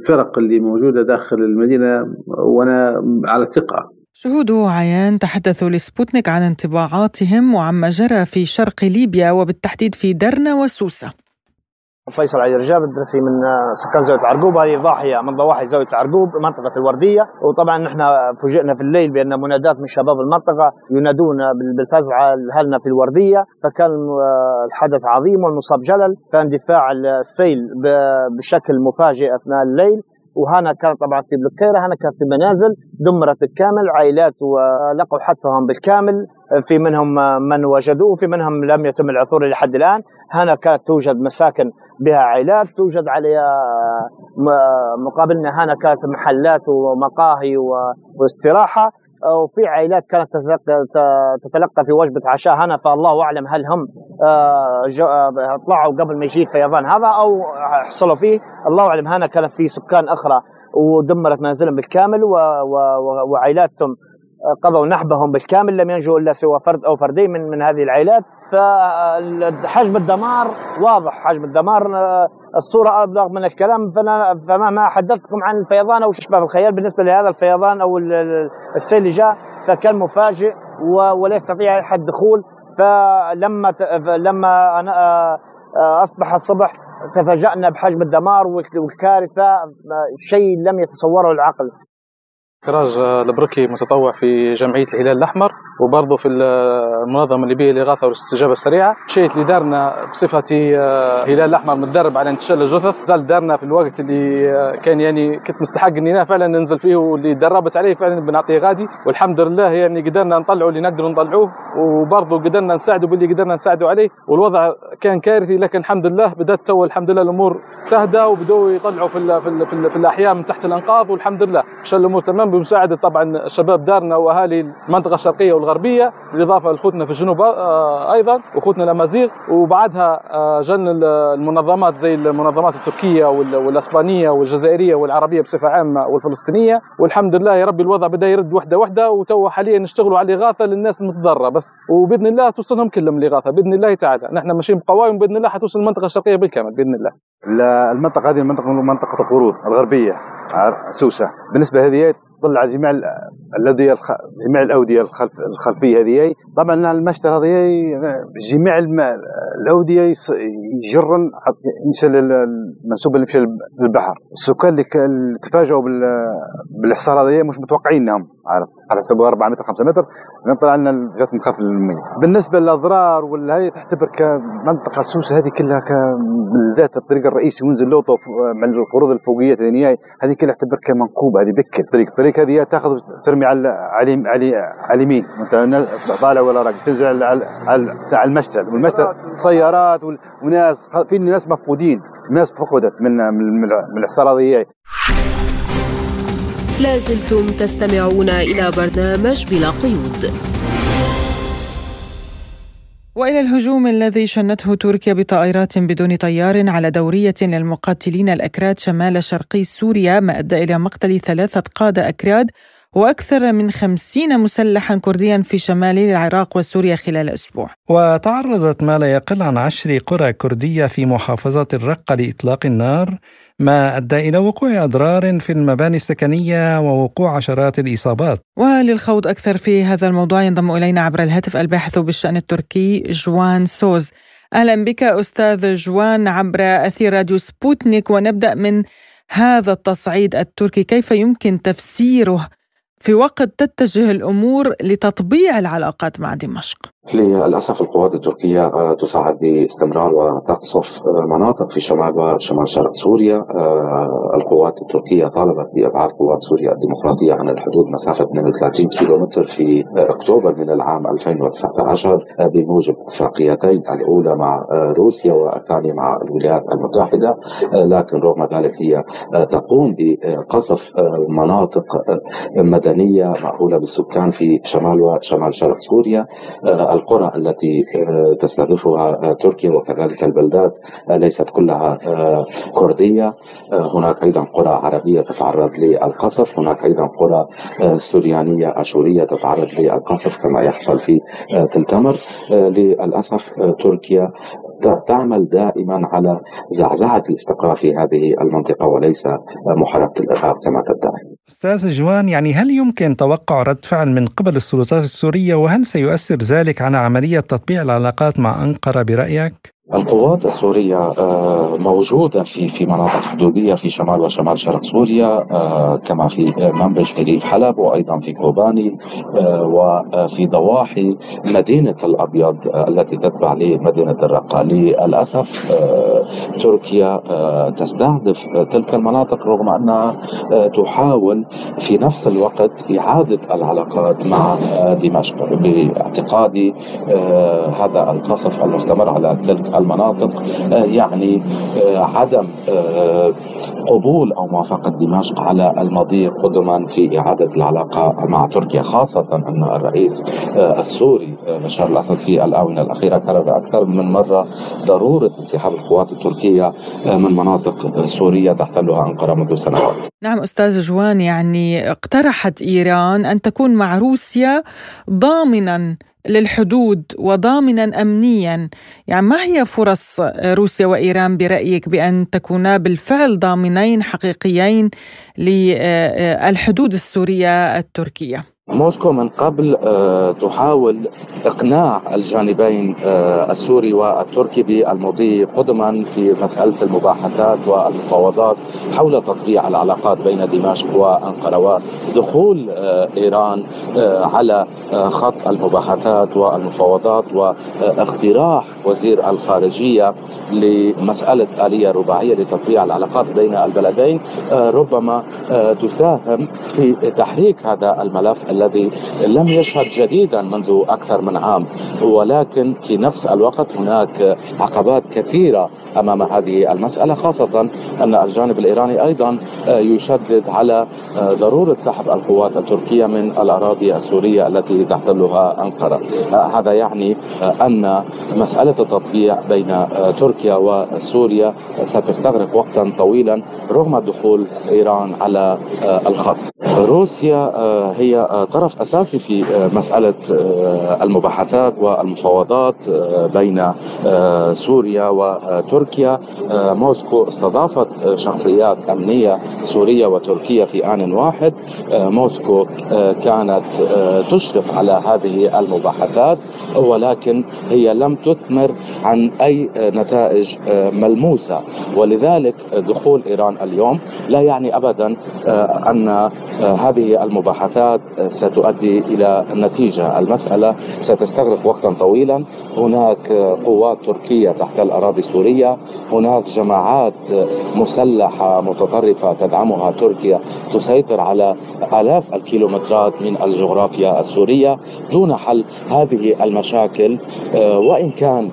الفرق اللي موجودة داخل المدينة. وأنا على ثقة شهود عيان تحدثوا لسبوتنيك عن انطباعاتهم وعما جرى في شرق ليبيا وبالتحديد في درنا وسوسة. فيصل علي رجاب الدرسي من سكان زاوية العرقوب. هذه ضاحية من ضواحي زاوية العرقوب منطقة الوردية. وطبعا نحن فوجئنا في الليل بأن منادات من شباب المنطقة ينادون بالفزع اهلنا في الوردية. فكان الحدث عظيم والمصاب جلل. فاندفاع السيل بشكل مفاجئ أثناء الليل. وهنا كانت طبعا في بلقيرة هنا كانت في منازل دمرت بالكامل عائلات ولقوا حتفهم بالكامل في منهم من وجدوه في منهم لم يتم العثور لحد الآن. هنا كانت توجد مساكن بها عائلات توجد عليها مقابلنا هنا كانت محلات ومقاهي واستراحة. وفي عائلات كانت تتلقى في وجبة عشاء هنا فالله أعلم هل هم آه، طلعوا قبل ما يجي الفيضان هذا أو حصلوا فيه. الله أعلم هنا كانت في سكان أخرى ودمرت منازلهم بالكامل وعائلاتهم قضوا نحبهم بالكامل لم ينجوا إلا سوى فرد أو فردين من من هذه العائلات. فحجم الدمار واضح حجم الدمار الصورة أبلغ من الكلام فما ما حدثتكم عن الفيضان أو شبه الخيال بالنسبة لهذا الفيضان أو السيل اللي جاء فكان مفاجئ ولا يستطيع أحد دخول. فلما لما أصبح الصبح تفاجأنا بحجم الدمار والكارثة شيء لم يتصوره العقل. سراج البركي متطوع في جمعية الهلال الأحمر وبرضه في المنظمة الليبية للإغاثة والاستجابة السريعة. الشيء اللي دارنا بصفتي آه، هلال الأحمر متدرب على انتشال الجثث. زال دارنا في الوقت اللي آه، كان يعني كنت مستحق إني أنا فعلا ننزل فيه واللي دربت عليه فعلا بنعطيه غادي. والحمد لله يعني قدرنا نطلعوا اللي نقدر نطلعوه وبرضه قدرنا نساعده باللي قدرنا نساعده عليه. والوضع كان كارثي لكن الحمد لله بدأت تو الحمد لله الأمور تهدى وبدأوا يطلعوا في ال في, ال في, ال في الأحياء من تحت الأنقاض والحمد لله شل الأمور تمام. بمساعدة طبعا شباب دارنا وأهالي المنطقة الشرقية والغربية بالإضافة لأخوتنا في الجنوب آه، أيضا وأخوتنا الأمازيغ وبعدها آه، جن المنظمات زي المنظمات التركية والأسبانية والجزائرية والعربية بصفة عامة والفلسطينية. والحمد لله يا ربي الوضع بدأ يرد وحدة وحدة وتو حاليا نشتغلوا على الإغاثة للناس المتضررة بس. وبإذن الله توصلهم كلهم الاغاثه بإذن الله تعالى. نحن ماشيين بقوائم بإذن الله حتوصل المنطقة الشرقية بالكامل بإذن الله. المنطقة هذه المنطقة منطقة القرود الغربية سوسة. بالنسبة هذه تطل على جميع الاوديه جميع الأودية الخلفية هذه. طبعا المشتر هذه جميع الأودية يجرن يمشي المنسوب اللي مشى للبحر. السكان اللي تفاجئوا بالاحصار هذه مش متوقعين إنهم عارف على حسب 4 متر 5 متر. نطلع لنا جات منخفض المية. بالنسبة للأضرار والهي تعتبر كمنطقة سوسه هذه كلها بالذات الطريق الرئيسي وينزل لوطو من القروض الفوقية هذه كلها تعتبر كمنكوب هذه بكل الطريق الطريق هذه تأخذ ترمي على على على اليمين وانت طالع ولا راجع تنزل على على المشتل والمشتل سيارات وناس في ناس مفقودين ناس فقدت من من هذه لازلتم تستمعون إلى برنامج بلا قيود. وإلى الهجوم الذي شنته تركيا بطائرات بدون طيار على دورية للمقاتلين الأكراد شمال شرقي سوريا ما أدى إلى مقتل ثلاثة قادة أكراد وأكثر من خمسين مسلحا كرديا في شمال العراق وسوريا خلال أسبوع. وتعرضت ما لا يقل عن عشر قرى كردية في محافظة الرقة لإطلاق النار ما أدى إلى وقوع أضرار في المباني السكنية ووقوع عشرات الإصابات. وللخوض أكثر في هذا الموضوع ينضم إلينا عبر الهاتف الباحث بالشأن التركي جوان سوز. أهلا بك أستاذ جوان عبر أثير راديو سبوتنيك ونبدأ من هذا التصعيد التركي كيف يمكن تفسيره في وقت تتجه الأمور لتطبيع العلاقات مع دمشق؟ للأسف القوات التركية آه، تساعد باستمرار وتقصف آه، مناطق في شمال وشمال شرق سوريا آه، القوات التركية طالبت بإبعاد قوات سوريا الديمقراطية عن الحدود مسافة 32 كيلومتر في أكتوبر من العام 2019 بموجب اتفاقيتين الأولى مع روسيا والثانية مع الولايات المتحدة لكن رغم ذلك هي تقوم بقصف مناطق مدنيه مأهوله بالسكان في شمال وشمال شرق سوريا. القرى التي آه، تستهدفها آه، تركيا وكذلك البلدات آه، ليست كلها كردية. هناك أيضا قرى عربية تتعرض للقصف. هناك أيضا قرى سوريانية أشورية تتعرض للقصف كما يحصل في تلتمر للأسف تركيا تعمل دائما على زعزعة الاستقرار في هذه المنطقة وليس محاربة الإرهاب كما تدعي. أستاذ جوان يعني هل يمكن توقع رد فعل من قبل السلطات السورية وهل سيؤثر ذلك على عملية تطبيع العلاقات مع أنقرة برأيك؟ القوات السورية آه، موجودة في في مناطق حدودية في شمال وشمال شرق سوريا آه، كما في منبج في ريف حلب وأيضا في كوباني آه، وفي ضواحي مدينة الأبيض التي تتبع لمدينة الرقة للأسف تركيا تستهدف تلك المناطق رغم أنها تحاول في نفس الوقت إعادة العلاقات مع دمشق باعتقادي هذا القصف المستمر على تلك المناطق آه، يعني آه، عدم آه، قبول أو موافقة دمشق على المضي قدما في إعادة العلاقة مع تركيا خاصة أن الرئيس السوري بشار الأسد في الآونة الأخيرة كرر أكثر من مرة ضرورة انسحاب القوات التركية من مناطق سورية تحتلها أنقرة منذ سنوات. نعم أستاذ جوان يعني اقترحت إيران أن تكون مع روسيا ضامنا للحدود وضامنا امنيا. يعني ما هي فرص روسيا وإيران برأيك بأن تكونا بالفعل ضامنين حقيقيين للحدود السورية التركية؟ موسكو من قبل آه، تحاول إقناع الجانبين آه، السوري والتركي بالمضي قدما في مساله المباحثات والمفاوضات حول تطبيع العلاقات بين دمشق وأنقرة ودخول آه، إيران على خط المباحثات والمفاوضات واقتراح وزير الخارجية لمسألة آلية رباعية لتطبيع العلاقات بين البلدين ربما تساهم في تحريك هذا الملف الذي لم يشهد جديدا منذ أكثر من عام ولكن في نفس الوقت هناك عقبات كثيرة أمام هذه المسألة خاصة أن الجانب الإيراني أيضا يشدد على ضرورة سحب القوات التركية من الأراضي السورية التي تحتلها أنقرة. هذا يعني أن مسألة التطبيع بين تركيا وسوريا ستستغرق وقتا طويلا رغم دخول إيران على الخط. روسيا هي طرف أساسي في آه، مسألة آه، المباحثات والمفاوضات آه، بين سوريا وتركيا. موسكو استضافت شخصيات أمنية سورية وتركية في آن واحد. موسكو كانت تشرف على هذه المباحثات ولكن هي لم تثمر عن أي نتائج ملموسة. ولذلك دخول إيران اليوم لا يعني ابدا أن هذه المباحثات ستؤدي إلى نتيجه، المسألة ستستغرق وقتا طويلا، هناك قوات تركية تحت الأراضي السورية، هناك جماعات مسلحة متطرفة تدعمها تركيا تسيطر على آلاف الكيلومترات من الجغرافيا السورية دون حل هذه المشاكل. آه، وإن كان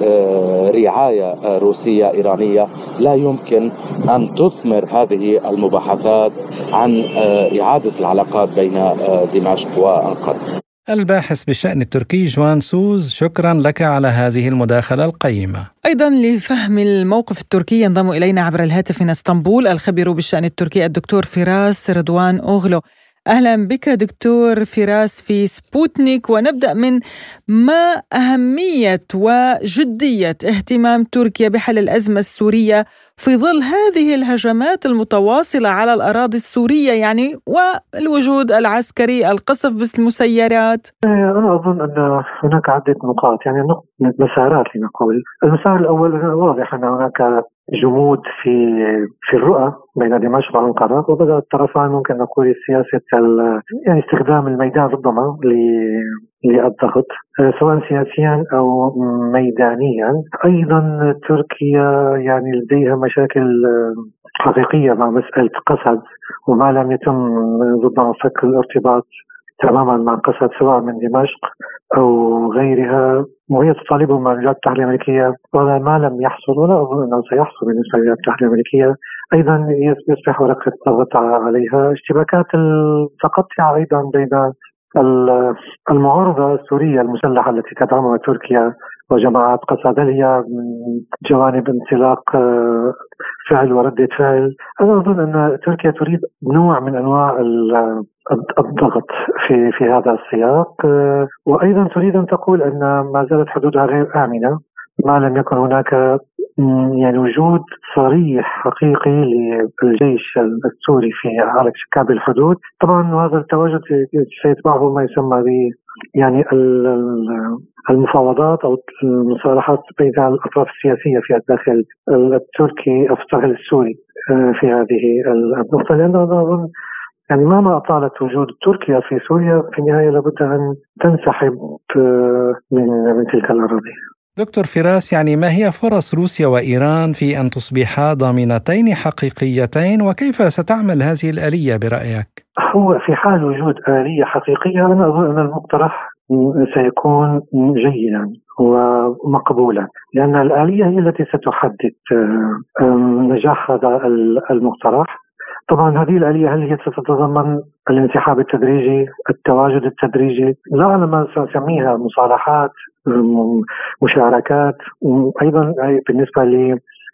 برعاية روسية إيرانية لا يمكن أن تثمر هذه المباحثات عن آه، إعادة العلاقات بين آه، دمشق وأنقرة الباحث بالشأن التركي جوان سوز شكرا لك على هذه المداخلة القيمة. أيضا لفهم الموقف التركي ينضم إلينا عبر الهاتف من إسطنبول الخبير بالشأن التركي الدكتور فراس رضوان أوغلو. أهلا بك دكتور فراس في سبوتنيك ونبدأ من ما أهمية وجدية اهتمام تركيا بحل الأزمة السورية في ظل هذه الهجمات المتواصلة على الأراضي السورية يعني والوجود العسكري القصف بالمسيرات. أنا أظن أن هناك عدة نقاط يعني مسارات لنقول. المسار الأول واضح أن هناك جمود في في الرؤى بين دمشق وأنقرة وبدا الطرفان ممكن نقول سياسه يعني استخدام الميدان ربما للضغط سواء سياسيا أو ميدانيا. أيضا تركيا يعني لديها مشاكل حقيقية مع مسألة قسد وما لم يتم ربما فك الارتباط تماما مع قسد سواء من دمشق أو غيرها. وهي تطالبهم مع الولايات المتحده الأمريكية وهذا ما لم يحصل ولا أظن أنه سيحصل بالنسبة للولايات المتحده الأمريكية. أيضا يصبح ورقه ضغط عليها. اشتباكات متقطعه أيضا بين المعارضة السورية المسلحة التي تدعمها تركيا وجماعات قسد هي من جوانب انسلاق آه، فعل وردة فعل. أنا أظن أن تركيا تريد نوع من أنواع الضغط في في هذا السياق آه، وأيضا تريد أن تقول أن ما زالت حدودها غير آمنة ما لم يكن هناك يعني وجود صريح حقيقي للجيش السوري في على شكاب الحدود. طبعا هذا التواجد سيتبعه ما يسمى ب يعني المفاوضات أو المصالحات بين الأطراف السياسية في الداخل التركي أو الداخل السوري آه، في هذه النقطة. لأن أظن يعني مهما أطالت وجود تركيا في سوريا في النهاية لابد أن تنسحب آه، من من تلك الأراضي. دكتور فراس يعني ما هي فرص روسيا وإيران في أن تصبحا ضامنتين حقيقيتين وكيف ستعمل هذه الآلية برأيك؟ هو في حال وجود آلية حقيقية أنا أظن أن المقترح سيكون جيدا ومقبولا لأن الآلية هي التي ستحدد آه، نجاح هذا المقترح طبعا هذه الآلية هل هي ستتضمن الانسحاب التدريجي التواجد التدريجي لا على ما سنسميها مصالحات مشاركات أيضا بالنسبة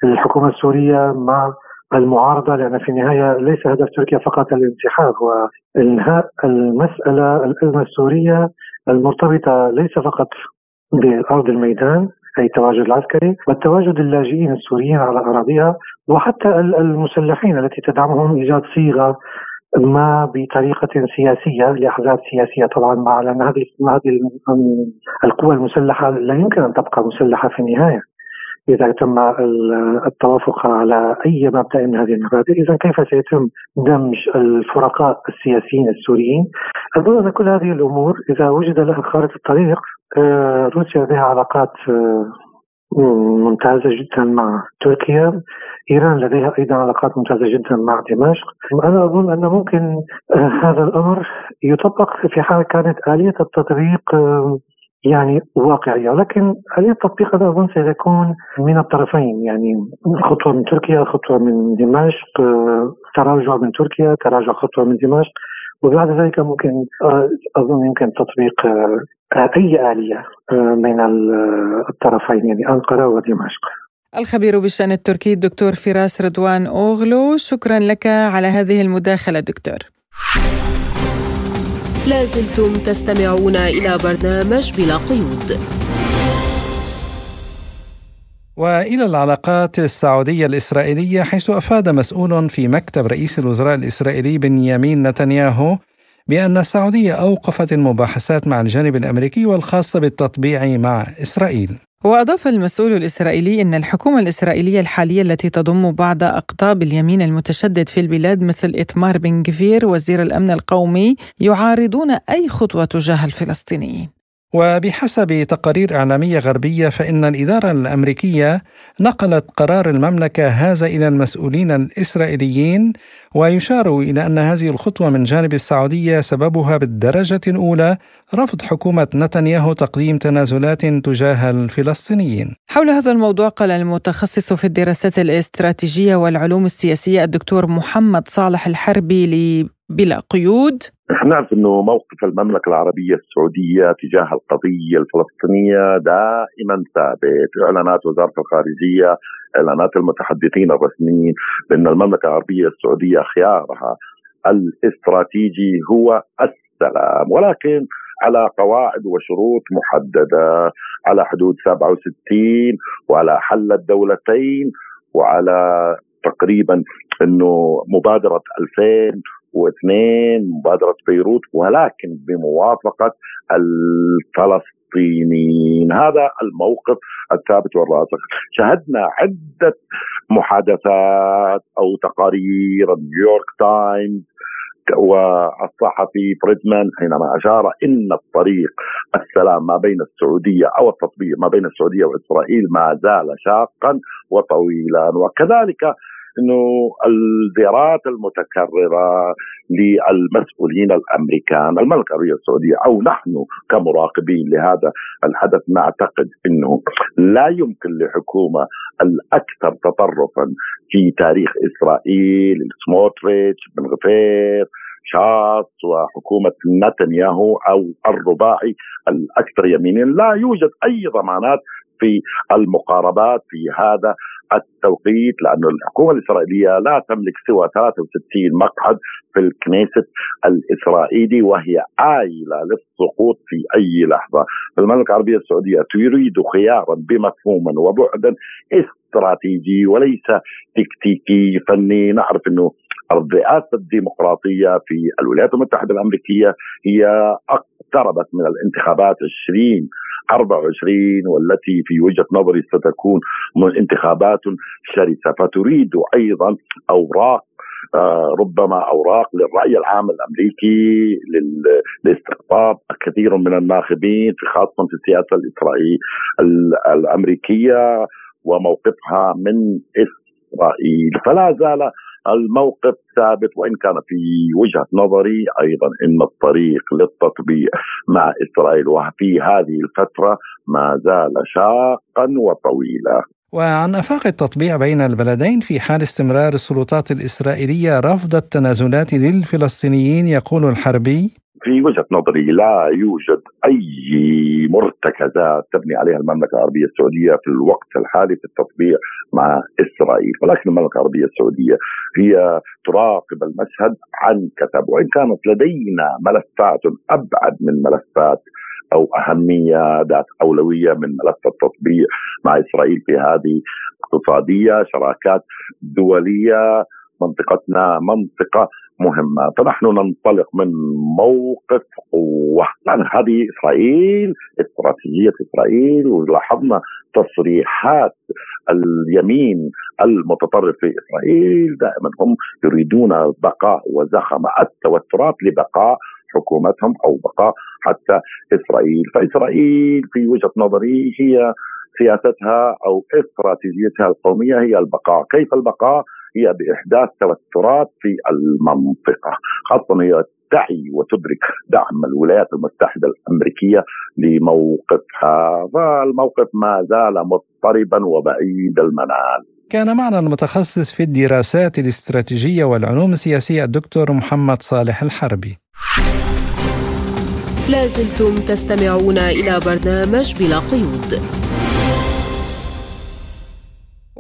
للحكومة السورية مع المعارضة لأن في النهاية ليس هدف تركيا فقط الانسحاب هو إنهاء المسألة الأزمة السورية المرتبطة ليس فقط بأرض الميدان أي التواجد العسكري والتواجد اللاجئين السوريين على أراضيها وحتى المسلحين التي تدعمهم إيجاد صيغة ما بطريقة سياسية لأحزاب سياسية. طبعا مع لأن هذه هذه القوى المسلحة لا يمكن أن تبقى مسلحة في النهاية. إذا تم التوافق على أي مبدأ من هذه المبادئ إذا كيف سيتم دمج الفرقاء السياسيين السوريين؟ أظن أن كل هذه الأمور إذا وجد لها خارطة الطريق آه، روسيا لديها علاقات آه، ممتازة جدا مع تركيا. إيران لديها أيضا علاقات ممتازة جدا مع دمشق. أنا أظن أن ممكن آه، هذا الأمر يطبق في حال كانت آلية التطبيق يعني واقعية. ولكن آلية التطبيق أنا أظن سيكون من الطرفين يعني خطوة من تركيا خطوة من دمشق تراجع من تركيا تراجع خطوة من دمشق. وبعد ذلك ممكن أظن يمكن تطبيق أي آلية بين الطرفين يعني أنقرة ودمشق. الخبير بالشأن التركي الدكتور فراس رضوان أوغلو شكرا لك على هذه المداخلة دكتور. لازلتم تستمعون إلى برنامج بلا قيود. وإلى العلاقات السعودية الإسرائيلية حيث أفاد مسؤول في مكتب رئيس الوزراء الإسرائيلي بنيامين نتنياهو بأن السعودية أوقفت المباحثات مع الجانب الأمريكي والخاصه بالتطبيع مع إسرائيل. وأضاف المسؤول الإسرائيلي أن الحكومة الإسرائيلية الحالية التي تضم بعض أقطاب اليمين المتشدد في البلاد مثل إتمار بن جفير وزير الأمن القومي يعارضون أي خطوة تجاه الفلسطينيين وبحسب تقارير إعلامية غربية فإن الإدارة الأمريكية نقلت قرار المملكة هذا إلى المسؤولين الإسرائيليين ويشار إلى أن هذه الخطوة من جانب السعودية سببها بالدرجة الأولى رفض حكومة نتنياهو تقديم تنازلات تجاه الفلسطينيين. حول هذا الموضوع قال المتخصص في الدراسات الاستراتيجية والعلوم السياسية الدكتور محمد صالح الحربي بلا قيود نحن نعرف إنه موقف المملكة العربية السعودية تجاه القضية الفلسطينية دائما ثابت، إعلانات وزارة الخارجية، إعلانات المتحدثين الرسميين بأن المملكة العربية السعودية خيارها الاستراتيجي هو السلام، ولكن على قواعد وشروط محددة على حدود 67 وعلى حل الدولتين وعلى تقريبا إنه مبادرة 2000 واثنين مبادرة بيروت ولكن بموافقة الفلسطينيين. هذا الموقف الثابت والراسخ. شهدنا عدة محادثات أو تقارير نيويورك تايمز والصحفي فريدمان حينما أشار إن الطريق السلام ما بين السعودية أو التطبيق ما بين السعودية وإسرائيل ما زال شاقا وطويلا. وكذلك إنه الزيارات المتكررة للمسؤولين الأمريكان المملكه السعودية أو نحن كمراقبين لهذا الحدث نعتقد إنه لا يمكن لحكومة الأكثر تطرفا في تاريخ إسرائيل سموتريتش بن غفير شاص وحكومة نتنياهو أو الرباعي الأكثر يمينيا لا يوجد أي ضمانات في المقاربات في هذا التوقيت لأن الحكومة الإسرائيلية لا تملك سوى 63 مقعد في الكنيست الإسرائيلي وهي آيلة للسقوط في أي لحظة. المملكة العربية السعودية تريد خيارا بمفهوما وبعدا استراتيجي وليس تكتيكي فني. نعرف أنه الرئاسة الديمقراطية في الولايات المتحدة الأمريكية هي اقتربت من الانتخابات 20 24 والتي في وجهة نظري ستكون انتخابات شرسة. فتريد أيضا أوراق آه، ربما أوراق للرأي العام الأمريكي لاستقطاب كثير من الناخبين خاصة في السياسة الإسرائيلية الأمريكية وموقفها من إسرائيل. فلا زال الموقف ثابت وإن كان في وجهة نظري أيضا إن الطريق للتطبيع مع إسرائيل وفي هذه الفترة ما زال شاقا وطويلا. وعن آفاق التطبيع بين البلدين في حال استمرار السلطات الإسرائيلية رفض التنازلات للفلسطينيين يقول الحربي في وجهة نظري لا يوجد أي مرتكزات تبني عليها المملكة العربية السعودية في الوقت الحالي في التطبيع مع إسرائيل، ولكن المملكة العربية السعودية هي تراقب المشهد عن كثب وإن كانت لدينا ملفات أبعد من ملفات أو أهمية ذات أولوية من ملف التطبيع مع إسرائيل في هذه اقتصادية، شراكات دولية، منطقتنا منطقة مهمة. فنحن ننطلق من موقف قوة. لأن هذه إسرائيل استراتيجية إسرائيل ولاحظنا تصريحات اليمين المتطرف في إسرائيل. دائما هم يريدون بقاء وزخم التوترات لبقاء حكومتهم أو بقاء حتى إسرائيل. فإسرائيل في وجهة نظري هي سياستها أو استراتيجيتها القومية هي البقاء. كيف البقاء؟ هي بإحداث توترات في المنطقة خاصة هي تعي وتدرك دعم الولايات المتحدة الأمريكية لموقفها فالموقف ما زال مضطربا وبعيد المنال. كان معنا المتخصص في الدراسات الاستراتيجية والعلوم السياسية الدكتور محمد صالح الحربي. لازلتم تستمعون إلى برنامج بلا قيود.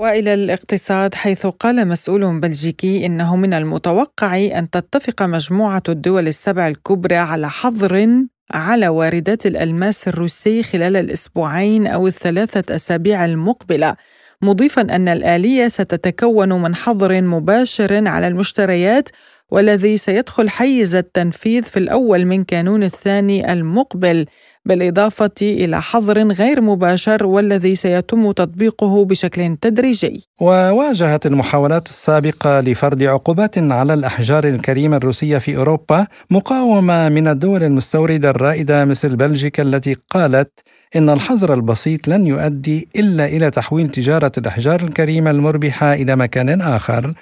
وإلى الاقتصاد حيث قال مسؤول بلجيكي إنه من المتوقع أن تتفق مجموعة الدول السبع الكبرى على حظر على واردات الألماس الروسي خلال الأسبوعين أو الثلاثة أسابيع المقبلة مضيفا أن الآلية ستتكون من حظر مباشر على المشتريات والذي سيدخل حيز التنفيذ في الأول من كانون الثاني المقبل. بالإضافة إلى حظر غير مباشر والذي سيتم تطبيقه بشكل تدريجي. وواجهت المحاولات السابقة لفرض عقوبات على الأحجار الكريمة الروسية في أوروبا مقاومة من الدول المستوردة الرائدة مثل بلجيكا التي قالت إن الحظر البسيط لن يؤدي إلا إلى تحويل تجارة الأحجار الكريمة المربحة إلى مكان آخر.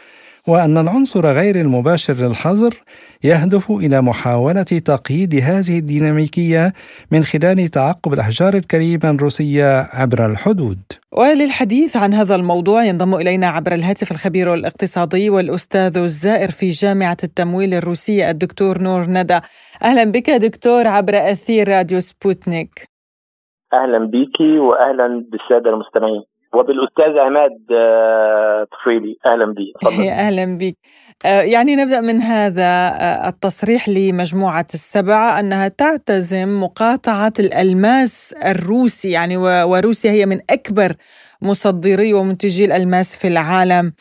وأن العنصر غير المباشر للحظر يهدف إلى محاولة تقييد هذه الديناميكية من خلال تعقب الأحجار الكريمة الروسية عبر الحدود. وللحديث عن هذا الموضوع ينضم إلينا عبر الهاتف الخبير الاقتصادي والأستاذ الزائر في جامعة التمويل الروسية الدكتور نور ندى. أهلا بك دكتور عبر أثير راديو سبوتنيك. أهلا بك وأهلا بالسادة المستمعين. وبالأستاذ عماد آه، طفيلي. أهلا بك [LAUGHS] أهلا بك آه، يعني نبدأ من هذا آه، التصريح لمجموعة السبعه أنها تعتزم مقاطعة الألماس الروسي. يعني وروسيا هي من أكبر مصدري ومنتجي الألماس في العالم.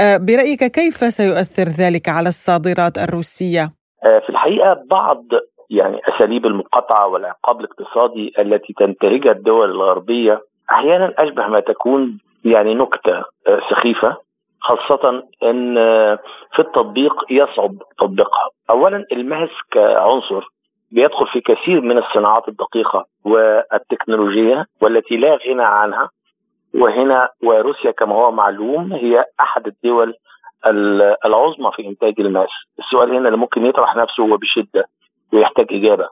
برأيك كيف سيؤثر ذلك على الصادرات الروسية؟ في الحقيقة بعض يعني أساليب المقاطعة والعقاب الاقتصادي التي تنتهجها الدول الغربية أحيانا أشبه ما تكون يعني نكتة آه، سخيفة خاصة إن آه، في التطبيق يصعب تطبيقها. اولا الماس كعنصر بيدخل في كثير من الصناعات الدقيقة والتكنولوجية والتي لا غنى عنها وهنا وروسيا كما هو معلوم هي أحد الدول العظمى في إنتاج الماس. السؤال هنا اللي ممكن يطرح نفسه هو بشدة ويحتاج إجابة.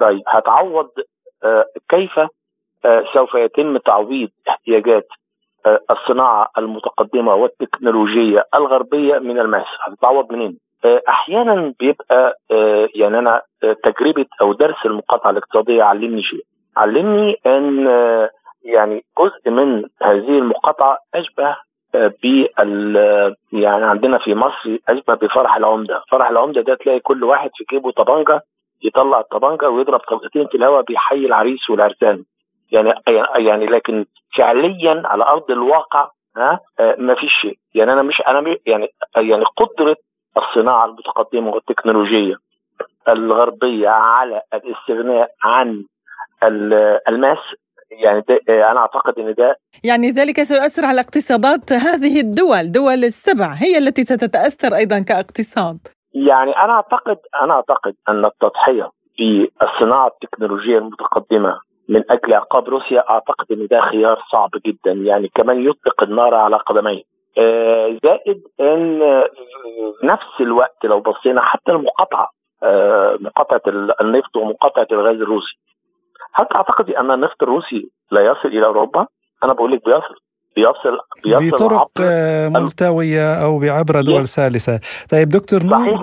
طيب هتعوض آه، كيف آه، سوف يتم تعويض احتياجات آه، الصناعة المتقدمة والتكنولوجية الغربية من الماس هتتعوض منين؟ آه، أحيانا بيبقى يعني أنا تجربة أو درس المقاطعة الاقتصادية علمني شيء علمني أن يعني جزء من هذه المقاطعة أشبه بال يعني عندنا في مصر أشبه بفرح العمدة، فرح العمدة ده تلاقي كل واحد في جيبه طبنجه يطلع الطبنجه ويضرب طلقتين في الهواء بيحيي العريس والعرسان. يعني يعني لكن فعليا على أرض الواقع ها ما فيش شيء، يعني أنا مش أنا يعني يعني قدرة الصناعة المتقدمة والتكنولوجية الغربية على الاستغناء عن الماس يعني ده أنا أعتقد إن ده يعني ذلك سيؤثر على اقتصادات هذه الدول دول السبع هي التي ستتأثر أيضا كاقتصاد. يعني أنا أعتقد أنا أعتقد أن التضحية بالصناعه التكنولوجية المتقدمة من أجل عقاب روسيا أعتقد إن ده خيار صعب جدا. يعني كمان يطلق النار على قدميه. آه زائد إن في نفس الوقت لو بصينا حتى المقاطعة آه مقاطعة النفط ومقاطعة الغاز الروسي. هل تعتقدي أن النفط الروسي لا يصل إلى أوروبا؟ أنا بقول لك بيصل. بيصل بيصل بطرق ملتوية أو بعبر دول ثالثة. طيب دكتور صحيح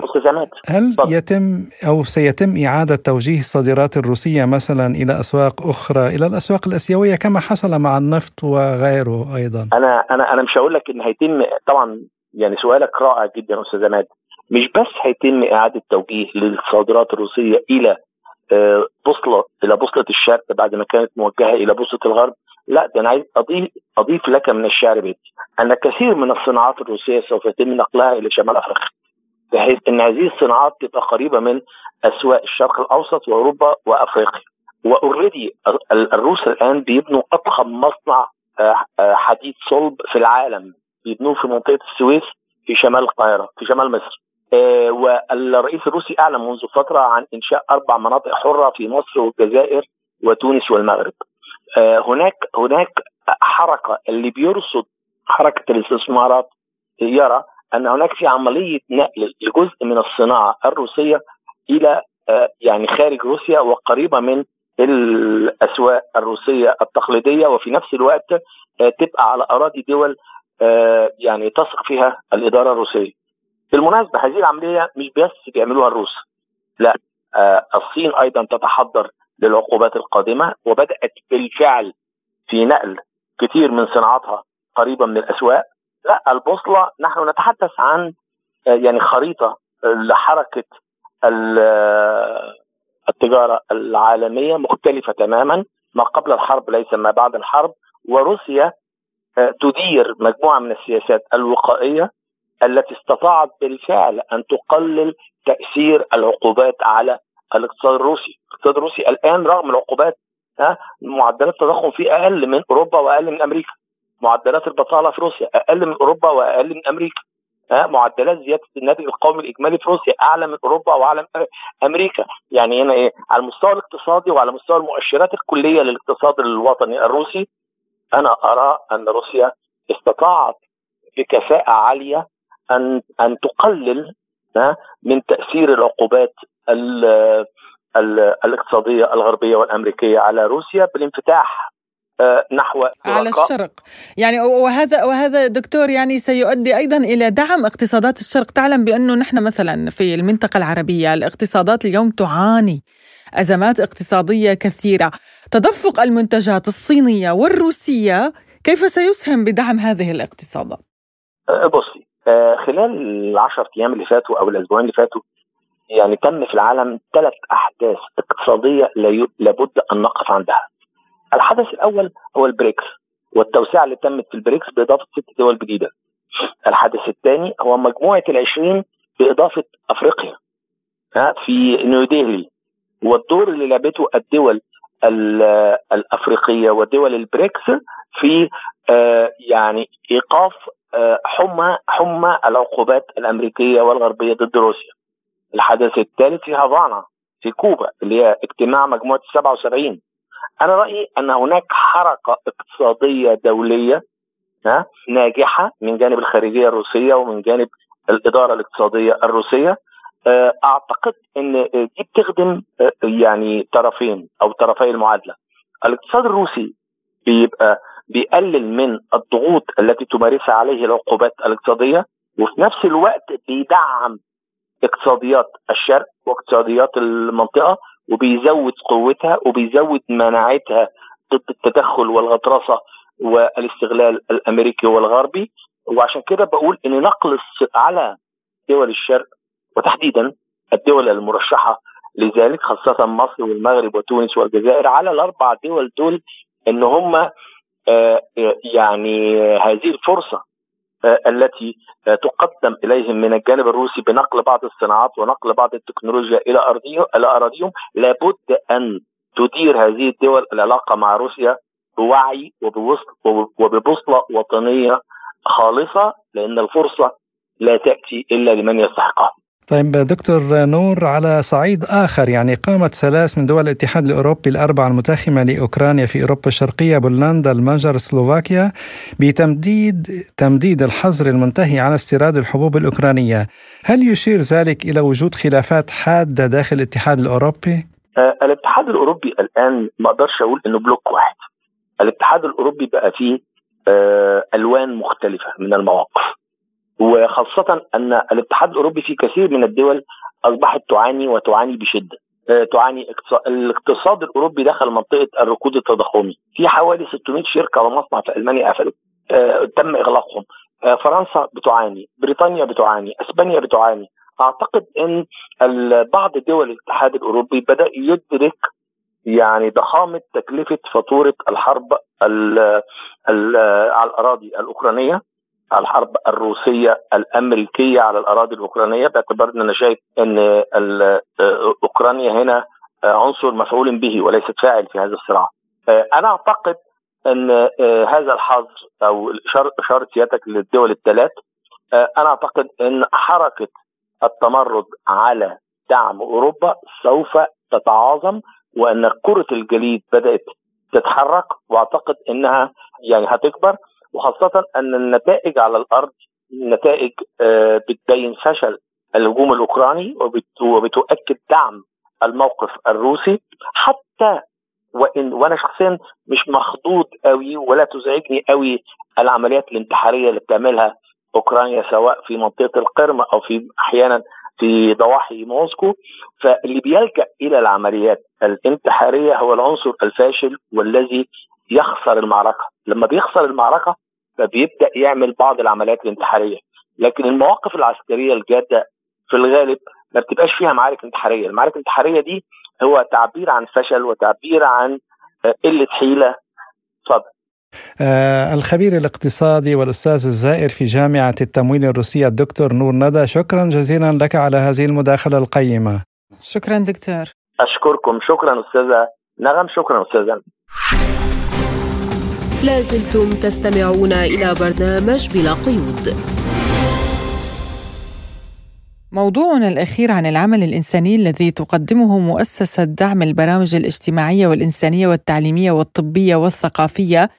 هل طب. يتم أو سيتم إعادة توجيه الصادرات الروسية مثلا إلى أسواق أخرى إلى الأسواق الأسيوية كما حصل مع النفط وغيره أيضا؟ أنا أنا أنا مش هقول لك إن هيتم طبعا يعني سؤالك رائع جدا أستاذ عماد مش بس هيتم إعادة توجيه للصادرات الروسية إلى بوصلة إلى بوصلة الشرق بعد ما كانت موجهة إلى بوصلة الغرب لا ده أنا عايز اضيف أضيف لك من الشعر بيت. أن كثير من الصناعات الروسية سوف يتم نقلها إلى شمال أفريقيا بحيث إن هذه الصناعات تبقى قريبة من أسواق الشرق الأوسط وأوروبا وأفريقيا. وأوريدي الروس الآن بيبنوا أضخم مصنع حديد صلب في العالم. بيبنوه في منطقة السويس في شمال القاهرة في شمال مصر. والرئيس الروسي أعلن منذ فترة عن إنشاء أربع مناطق حرة في مصر والجزائر وتونس والمغرب. هناك هناك حركة اللي بيرصد حركة الاستثمارات يرى أن هناك في عملية نقل لجزء من الصناعة الروسية إلى يعني خارج روسيا وقريبة من الأسواق الروسية التقليدية وفي نفس الوقت تبقى على أراضي دول يعني تثق فيها الإدارة الروسية. بالمناسبة هذه العملية مش بس بيعملوها الروس لا آه الصين أيضا تتحضر للعقوبات القادمة وبدأت بالفعل في نقل كثير من صناعاتها قريبه من الأسواق. لا البوصلة نحن نتحدث عن يعني خريطة لحركة التجارة العالمية مختلفة تماما ما قبل الحرب ليس ما بعد الحرب وروسيا تدير مجموعة من السياسات الوقائية التي استطاعت بالفعل أن تقلل تأثير العقوبات على الاقتصاد الروسي، الاقتصاد الروسي الآن رغم العقوبات ها معدلات التضخم فيه أقل من أوروبا وأقل من أمريكا. معدلات البطالة في روسيا أقل من أوروبا وأقل من أمريكا. ها معدلات زيادة الناتج القومي الإجمالي في روسيا أعلى من أوروبا وأعلى من أمريكا، يعني هنا إيه؟ على المستوى الاقتصادي وعلى مستوى المؤشرات الكلية للاقتصاد الوطني الروسي أنا أرى أن روسيا استطاعت بكفاءة عالية أن أن تقلل من تأثير العقوبات ال ال الاقتصادية الغربية والأمريكية على روسيا بالانفتاح نحو على الشرق. يعني وهذا وهذا دكتور يعني سيؤدي أيضا إلى دعم اقتصادات الشرق. تعلم بأنه نحن مثلا في المنطقة العربية الاقتصادات اليوم تعاني أزمات اقتصادية كثيرة. تدفق المنتجات الصينية والروسية كيف سيسهم بدعم هذه الاقتصادات؟ بصي خلال العشر أيام اللي فاتوا أو الأسبوعين اللي فاتوا يعني تم في العالم ثلاث أحداث اقتصادية لابد أن نقف عندها. الحدث الأول هو البريكس والتوسعة اللي تمت في البريكس بإضافة ست دول جديدة. الحدث الثاني هو مجموعة العشرين بإضافة أفريقيا في نيوديلي والدور اللي لعبته الدول الأفريقية ودول البريكس في يعني إيقاف حمى حمى العقوبات الأمريكية والغربية ضد روسيا. الحدث الثالث في هافانا في كوبا اللي هي اجتماع مجموعة 77 أنا رأيي أن هناك حركة اقتصادية دولية ناجحة من جانب الخارجية الروسية ومن جانب الإدارة الاقتصادية الروسية. أعتقد إن دي بتخدم يعني طرفين أو طرفي المعادلة. الاقتصاد الروسي بيبقى بيقلل من الضغوط التي تمارسها عليه العقوبات الاقتصادية وفي نفس الوقت بيدعم اقتصاديات الشرق واقتصاديات المنطقة وبيزود قوتها وبيزود مناعتها ضد التدخل والغطرسة والاستغلال الأمريكي والغربي. وعشان كده بقول ان نقل على دول الشرق وتحديدا الدول المرشحة لذلك خاصة مصر والمغرب وتونس والجزائر على الأربع دول دول إن هم آه، يعني هذه الفرصة التي آه، تقدم إليهم من الجانب الروسي بنقل بعض الصناعات ونقل بعض التكنولوجيا إلى ارضيهم إلى أراضيهم لابد أن تدير هذه الدول العلاقة مع روسيا بوعي وببوصلة وطنية خالصة لأن الفرصة لا تأتي إلا لمن يستحقها. طيب دكتور نور على صعيد آخر يعني قامت ثلاث من دول الاتحاد الأوروبي الأربعة المتاخمة لأوكرانيا في أوروبا الشرقية بولندا المجر سلوفاكيا بتمديد تمديد الحظر المنتهي عن استيراد الحبوب الأوكرانية. هل يشير ذلك إلى وجود خلافات حادة داخل الاتحاد الأوروبي؟ آه الاتحاد الأوروبي الآن ما أقدرش أقول إنه بلوك واحد. الاتحاد الأوروبي بقى فيه آه ألوان مختلفة من المواقف. وخاصة أن الاتحاد الأوروبي في كثير من الدول أصبحت تعاني وتعاني بشدة. آه، تعاني. الاقتصاد الأوروبي دخل منطقة الركود التضخمي. في حوالي 600 شركة ومصنع في ألمانيا قفلوا آه، تم إغلاقهم. آه، فرنسا بتعاني. بريطانيا بتعاني. إسبانيا بتعاني. أعتقد إن بعض دول الاتحاد الأوروبي بدأ يدرك يعني ضخامة تكلفة فاتورة الحرب على الأراضي الأوكرانية. الحرب الروسية الأمريكية على الأراضي الأوكرانية باعتبار إن أنا شايف إن أوكرانيا هنا عنصر مفعول به وليست فاعل في هذا الصراع. أنا أعتقد إن هذا الحظر أو اشاره سيادتك للدول الثلاث أنا أعتقد إن حركة التمرد على دعم أوروبا سوف تتعاظم وإن كرة الجليد بدأت تتحرك وأعتقد إنها يعني هتكبر وخاصة أن النتائج على الأرض نتائج آه، بتبين فشل الهجوم الأوكراني وبتؤكد دعم الموقف الروسي. حتى وإن وأنا شخصيا مش مخضوض قوي ولا تزعجني قوي العمليات الانتحارية اللي بتعملها أوكرانيا سواء في منطقة القرم أو في أحيانا في ضواحي موسكو. فاللي بيلجأ إلى العمليات الانتحارية هو العنصر الفاشل والذي يخسر المعركة. لما بيخسر المعركة فبيبدأ يعمل بعض العمليات الانتحارية. لكن المواقف العسكرية الجادة في الغالب ما بتبقاش فيها معارك انتحارية. المعارك الانتحارية دي هو تعبير عن فشل وتعبير عن قلة حيلة. اتفضل. آه الخبير الاقتصادي والأستاذ الزائر في جامعة التمويل الروسية الدكتور نور ندى شكرا جزيلا لك على هذه المداخلة القيمة. شكرا دكتور. أشكركم. شكرا أستاذة نغم. شكرا أستاذة. لازلتم تستمعون إلى برنامج بلا قيود. موضوعنا الأخير عن العمل الإنساني الذي تقدمه مؤسسة دعم البرامج الاجتماعية والإنسانية والتعليمية والطبية والثقافية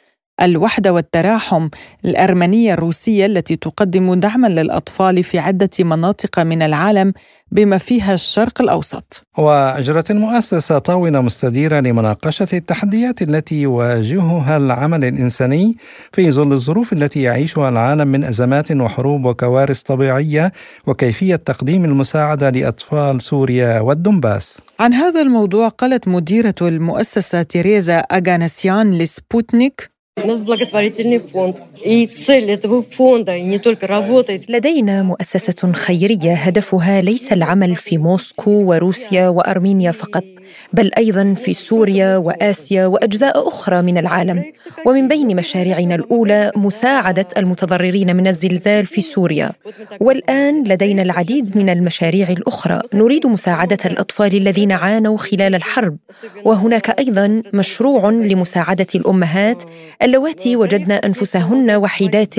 الوحدة والتراحم الأرمنية الروسية التي تقدم دعما للأطفال في عدة مناطق من العالم بما فيها الشرق الأوسط. وأجرت المؤسسة طاولة مستديرة لمناقشة التحديات التي يواجهها العمل الإنساني في ظل الظروف التي يعيشها العالم من أزمات وحروب وكوارث طبيعية وكيفية تقديم المساعدة لأطفال سوريا والدنباس. عن هذا الموضوع قالت مديرة المؤسسة تيريزا أغانسيان لسبوتنيك нас благотворительный фонд. И цель этого фонда не только работать. لدينا مؤسسة خيرية هدفها ليس العمل في موسكو وروسيا وأرمينيا فقط بل أيضا في سوريا وآسيا وأجزاء أخرى من العالم. ومن بين مشاريعنا الأولى مساعدة المتضررين من الزلزال في سوريا. والآن لدينا العديد من المشاريع الأخرى. نريد مساعدة الأطفال الذين عانوا خلال الحرب. وهناك أيضا مشروع لمساعدة الأمهات اللواتي وجدن أنفسهن وحيدات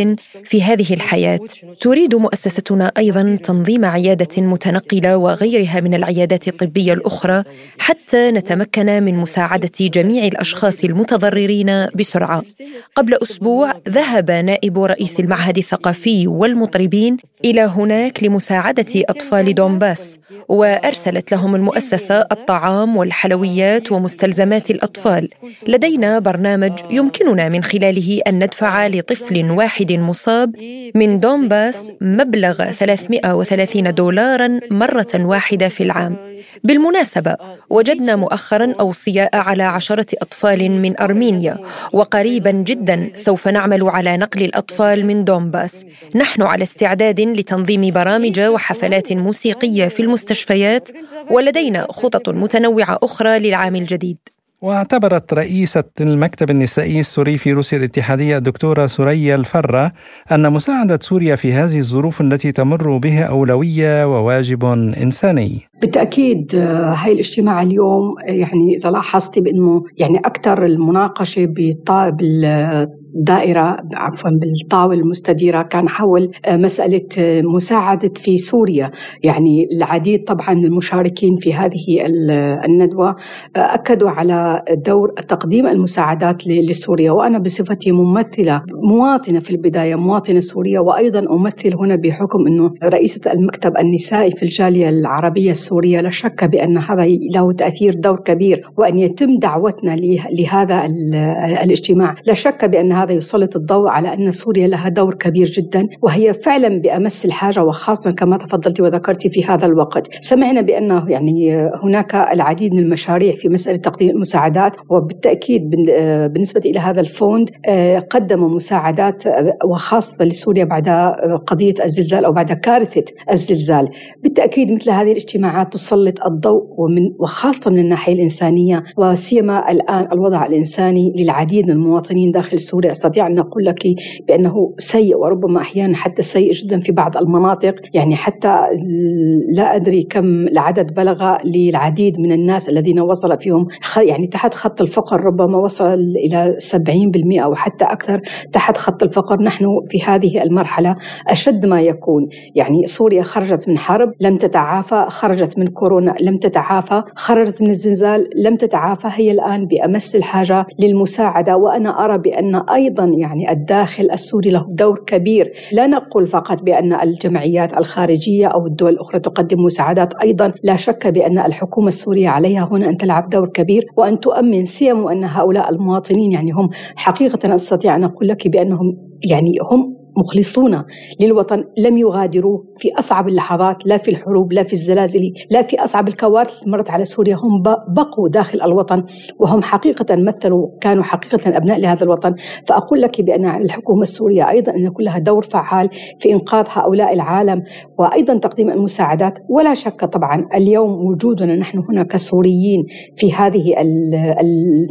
في هذه الحياة. تريد مؤسستنا أيضا تنظيم عيادة متنقلة وغيرها من العيادات الطبية الأخرى حتى نتمكن من مساعدة جميع الأشخاص المتضررين بسرعة. قبل أسبوع ذهب نائب رئيس المعهد الثقافي والمطربين إلى هناك لمساعدة أطفال دونباس وأرسلت لهم المؤسسة الطعام والحلويات ومستلزمات الأطفال. لدينا برنامج يمكننا من خلاله أن ندفع لطفل واحد مصاب من دونباس مبلغ 330 دولارا مرة واحدة في العام. بالمناسبة وجد وجدنا مؤخرا أوصياء على عشرة أطفال من أرمينيا وقريبا جدا سوف نعمل على نقل الأطفال من دومباس نحن على استعداد لتنظيم برامج وحفلات موسيقية في المستشفيات ولدينا خطط متنوعة أخرى للعام الجديد. واعتبرت رئيسة المكتب النسائي السوري في روسيا الاتحادية الدكتورة سوريا الفرة أن مساعدة سوريا في هذه الظروف التي تمر بها أولوية وواجب إنساني. بالتأكيد هاي الاجتماع اليوم يعني اذا لاحظتي بأنه يعني أكثر المناقشة بالدائره عفوا بالطاولة المستديرة كان حول مسألة مساعدة في سوريا. يعني العديد طبعا المشاركين في هذه الندوة أكدوا على دور تقديم المساعدات لسوريا. وأنا بصفتي ممثلة مواطنة في البداية مواطنة سورية. وأيضا أمثل هنا بحكم إنه رئيسة المكتب النسائي في الجالية العربية السورية. لا شك بأن هذا له تأثير دور كبير وأن يتم دعوتنا لهذا الاجتماع. لا شك بأن هذا يسلط الضوء على أن سوريا لها دور كبير جدا وهي فعلا بأمس الحاجة وخاصة كما تفضلت وذكرت في هذا الوقت. سمعنا بأن يعني هناك العديد من المشاريع في مسألة تقديم المساعدات وبالتأكيد بالنسبة إلى هذا الفوند قدموا مساعدات وخاصة لسوريا بعد قضية الزلزال أو بعد كارثة الزلزال. بالتأكيد مثل هذه الاجتماعات الاجتماعات تسلط الضوء ومن وخاصة من الناحية الإنسانية وسيما الآن الوضع الإنساني للعديد من المواطنين داخل سوريا. أستطيع أن أقول لك بأنه سيء وربما أحيانا حتى سيء جدا في بعض المناطق. يعني حتى لا أدري كم العدد بلغ للعديد من الناس الذين وصل فيهم. يعني تحت خط الفقر ربما وصل إلى 70% أو حتى أكثر تحت خط الفقر. نحن في هذه المرحلة أشد ما يكون. يعني سوريا خرجت من حرب لم تتعافى خرجت من كورونا لم تتعافى خرجت من الزلزال لم تتعافى. هي الآن بأمس الحاجة للمساعدة. وأنا أرى بأن أيضا يعني الداخل السوري له دور كبير. لا نقول فقط بأن الجمعيات الخارجية أو الدول الأخرى تقدم مساعدات أيضا لا شك بأن الحكومة السورية عليها هنا أن تلعب دور كبير. وأن تؤمن سيما أن هؤلاء المواطنين يعني هم حقيقة أستطيع أن أقول لك بأنهم يعني هم مخلصون للوطن لم يغادروا في أصعب اللحظات لا في الحروب لا في الزلازل لا في أصعب الكوارث. مرت على سوريا هم بقوا داخل الوطن وهم حقيقة مثلوا كانوا حقيقة أبناء لهذا الوطن. فأقول لك بأن الحكومة السورية أيضا إن يكون لها دور فعال في إنقاذ هؤلاء العالم وأيضا تقديم المساعدات. ولا شك طبعا اليوم وجودنا نحن هنا كسوريين في هذه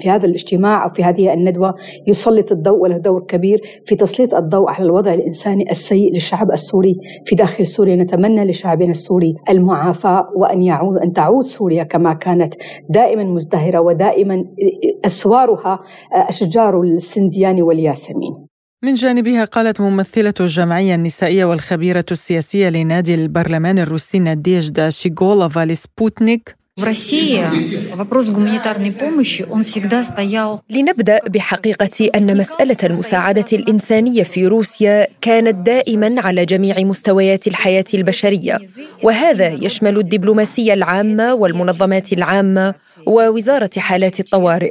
في هذا الاجتماع أو في هذه الندوة يسلط الضوء وله دور كبير في تسليط الضوء على الوضع الإنساني السيء للشعب السوري في داخل سوريا. نتمنى لشعبنا السوري المعافاة وأن يعود أن تعود سوريا كما كانت دائما مزدهرة ودائما أسوارها أشجار السنديان والياسمين. من جانبها قالت ممثلة الجمعية النسائية والخبيرة السياسية لنادي البرلمان الروسي ناديجدا شيغولوفا لسبوتنيك В России вопрос гуманитарной помощи, он всегда стоял... لنبدأ بحقيقة أن مسألة المساعدة الإنسانية في روسيا كانت دائما على جميع مستويات الحياة البشرية وهذا يشمل الدبلوماسية العامة والمنظمات العامة ووزارة حالات الطوارئ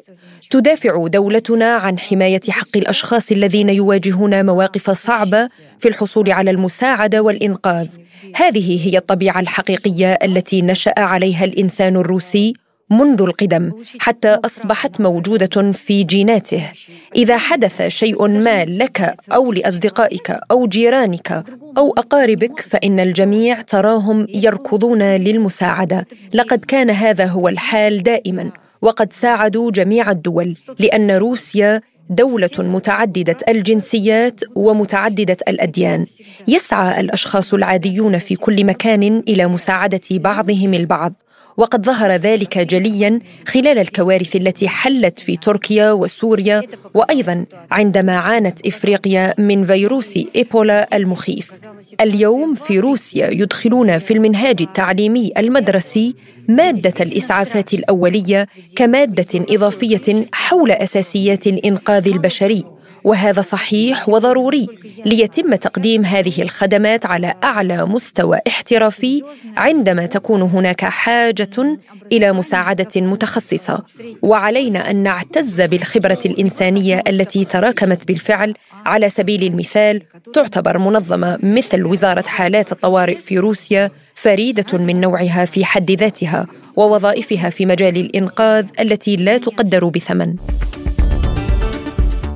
تدافع دولتنا عن حماية حق الأشخاص الذين يواجهون مواقف صعبة في الحصول على المساعدة والإنقاذ هذه هي الطبيعة الحقيقية التي نشأ عليها الإنسان الروسي منذ القدم حتى أصبحت موجودة في جيناته. إذا حدث شيء ما لك أو لأصدقائك أو جيرانك أو أقاربك فإن الجميع تراهم يركضون للمساعدة. لقد كان هذا هو الحال دائما وقد ساعدوا جميع الدول لأن روسيا دولة متعددة الجنسيات ومتعددة الأديان. يسعى الأشخاص العاديون في كل مكان إلى مساعدة بعضهم البعض. وقد ظهر ذلك جليا خلال الكوارث التي حلت في تركيا وسوريا وأيضا عندما عانت إفريقيا من فيروس إيبولا المخيف. اليوم في روسيا يدخلون في المنهاج التعليمي المدرسي مادة الإسعافات الأولية كمادة إضافية حول أساسيات الإنقاذ البشري. وهذا صحيح وضروري ليتم تقديم هذه الخدمات على أعلى مستوى احترافي عندما تكون هناك حاجة إلى مساعدة متخصصة. وعلينا أن نعتز بالخبرة الإنسانية التي تراكمت بالفعل على سبيل المثال تعتبر منظمة مثل وزارة حالات الطوارئ في روسيا فريدة من نوعها في حد ذاتها ووظائفها في مجال الإنقاذ التي لا تقدر بثمن.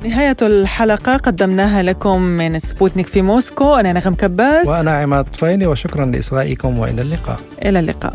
نهاية الحلقة قدمناها لكم من سبوتنيك في موسكو. أنا نغم كباس. وأنا عماد طفيلي وشكرا لإصغائكم وإلى اللقاء. إلى اللقاء.